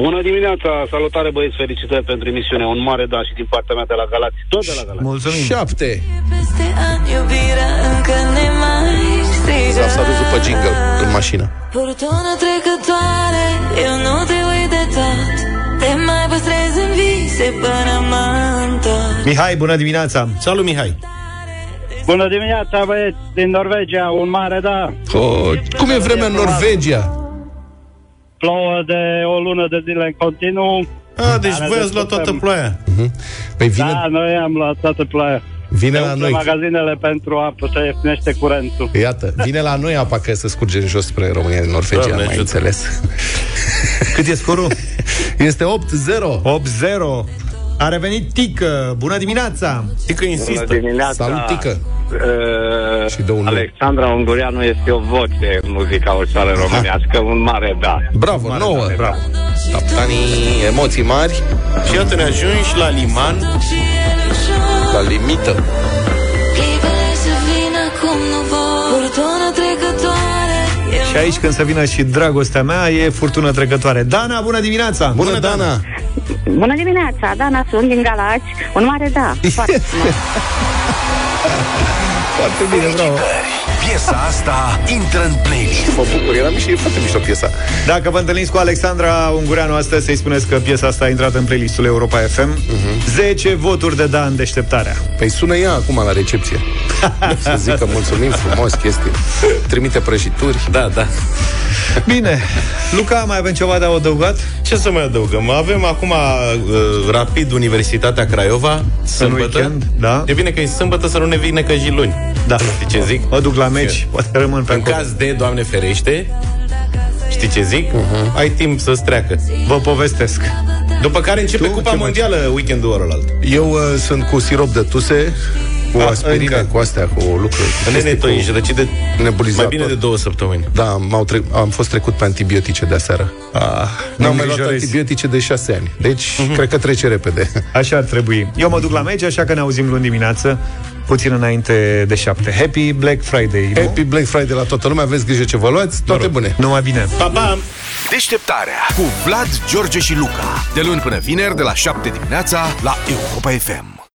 [SPEAKER 7] Bună dimineața, salutare băieți, felicitări pentru emisiune. Un mare da și din partea mea de la Galați, tot de la Galați.
[SPEAKER 5] Mulțumim!
[SPEAKER 3] 7.
[SPEAKER 12] Peste ani iubirea încă ne mai strigă
[SPEAKER 3] S-a dus după jingle în mașină.
[SPEAKER 12] Furtună trecătoare Eu nu te uit de tot Te mai păstrez în vise până mă întorc
[SPEAKER 5] Mihai, bună dimineața!
[SPEAKER 4] Salut, Mihai!
[SPEAKER 16] Bună dimineața, băieți, din Norvegia, un mare da.
[SPEAKER 3] Oh, cum e vremea în Norvegia?
[SPEAKER 16] Plouă de o lună de zile în continuu.
[SPEAKER 4] A, deci
[SPEAKER 16] Dar ne
[SPEAKER 4] voi ați luat
[SPEAKER 16] descurcăm.
[SPEAKER 4] toată ploaia.
[SPEAKER 3] Păi vine,
[SPEAKER 16] Da, noi am luat toată ploaia.
[SPEAKER 3] vine
[SPEAKER 16] Se
[SPEAKER 3] la
[SPEAKER 16] umple
[SPEAKER 3] noi.
[SPEAKER 16] magazinele pentru apă, se ieftinește curentul.
[SPEAKER 3] Iată, vine la noi apa că să scurge în jos spre România din Norvegia,
[SPEAKER 4] Doamne
[SPEAKER 3] am mai
[SPEAKER 4] ajută.
[SPEAKER 3] înțeles.
[SPEAKER 5] Cât e scorul?
[SPEAKER 3] Este 8-0.
[SPEAKER 5] 8-0. A revenit Tică. Bună dimineața!
[SPEAKER 4] Tică insistă.
[SPEAKER 8] Bună dimineața.
[SPEAKER 3] Salut, Tică.
[SPEAKER 8] Uh,
[SPEAKER 3] Și dă un nu.
[SPEAKER 8] Alexandra Ungureanu este o voce în muzica ușoară românească, un mare da.
[SPEAKER 3] Bravo, 9.
[SPEAKER 5] Bravo.
[SPEAKER 3] Capitanii, emoții mari,
[SPEAKER 4] Și iată ne ajungi la liman.
[SPEAKER 3] la limită.
[SPEAKER 5] Și aici când să vină și dragostea mea E furtună trecătoare Dana, bună dimineața!
[SPEAKER 3] Bună, Dana!
[SPEAKER 17] Bună dimineața, Dana, sunt din Galați. Un mare da. Foarte frumos.
[SPEAKER 3] Foarte bine, bravo.
[SPEAKER 1] Piesa asta intră în playlist.
[SPEAKER 3] Mă bucur, era mișto, e foarte mișto piesa.
[SPEAKER 5] Dacă vă întâlniți cu Alexandra Ungureanu astăzi Să-i spuneți că piesa asta a intrat în playlistul Europa FM uh-huh. 10 voturi de da în deșteptarea
[SPEAKER 3] Păi sună ea acum la recepție. Să zică mulțumim frumos chestii. Trimite prăjituri.
[SPEAKER 4] Da, da.
[SPEAKER 5] Bine, Luca, mai avem ceva de adăugat?
[SPEAKER 4] Ce să mai adăugăm? Avem acum uh, rapid Universitatea Craiova, sâmbătă.
[SPEAKER 5] weekend, da.
[SPEAKER 4] E bine că e sâmbătă să nu ne vină că și luni.
[SPEAKER 5] Da.
[SPEAKER 4] Știi ce zic?
[SPEAKER 5] Mă duc la meci, poate rămân pe
[SPEAKER 4] În
[SPEAKER 5] acolo
[SPEAKER 4] caz de, Doamne ferește, știi ce zic? Uh-huh. Ai timp să-ți treacă.
[SPEAKER 5] Vă povestesc
[SPEAKER 4] După care începe
[SPEAKER 5] Tu?
[SPEAKER 4] Cupa
[SPEAKER 5] Ce mai-
[SPEAKER 4] Mondială weekendul ălalt.
[SPEAKER 3] Eu uh, sunt cu sirop de tuse, cu
[SPEAKER 5] Ah,
[SPEAKER 3] aspirine,
[SPEAKER 5] încă.
[SPEAKER 3] cu astea, cu lucruri. cu
[SPEAKER 4] Nene,
[SPEAKER 3] chestii
[SPEAKER 4] tu
[SPEAKER 3] cu
[SPEAKER 4] ești răcit de
[SPEAKER 3] nebulizator.
[SPEAKER 4] mai bine de două săptămâni.
[SPEAKER 3] Da, m-au tre- am fost trecut pe antibiotice de aseară.
[SPEAKER 5] ah,
[SPEAKER 3] N-am mai luat
[SPEAKER 5] îngrijorezi.
[SPEAKER 3] antibiotice de șase ani. Deci, cred că trece repede.
[SPEAKER 5] Așa ar trebui Eu mă duc la meci, așa că ne auzim luni dimineață Puțin înainte de șapte Happy Black Friday nu?
[SPEAKER 3] Happy Black Friday la toată lumea, aveți grijă ce vă luați, toate bune.
[SPEAKER 5] Numai bine
[SPEAKER 4] Pa, pa!
[SPEAKER 1] Deșteptarea cu Vlad, George și Luca. De luni până vineri, de la 7 dimineața, la Europa FM.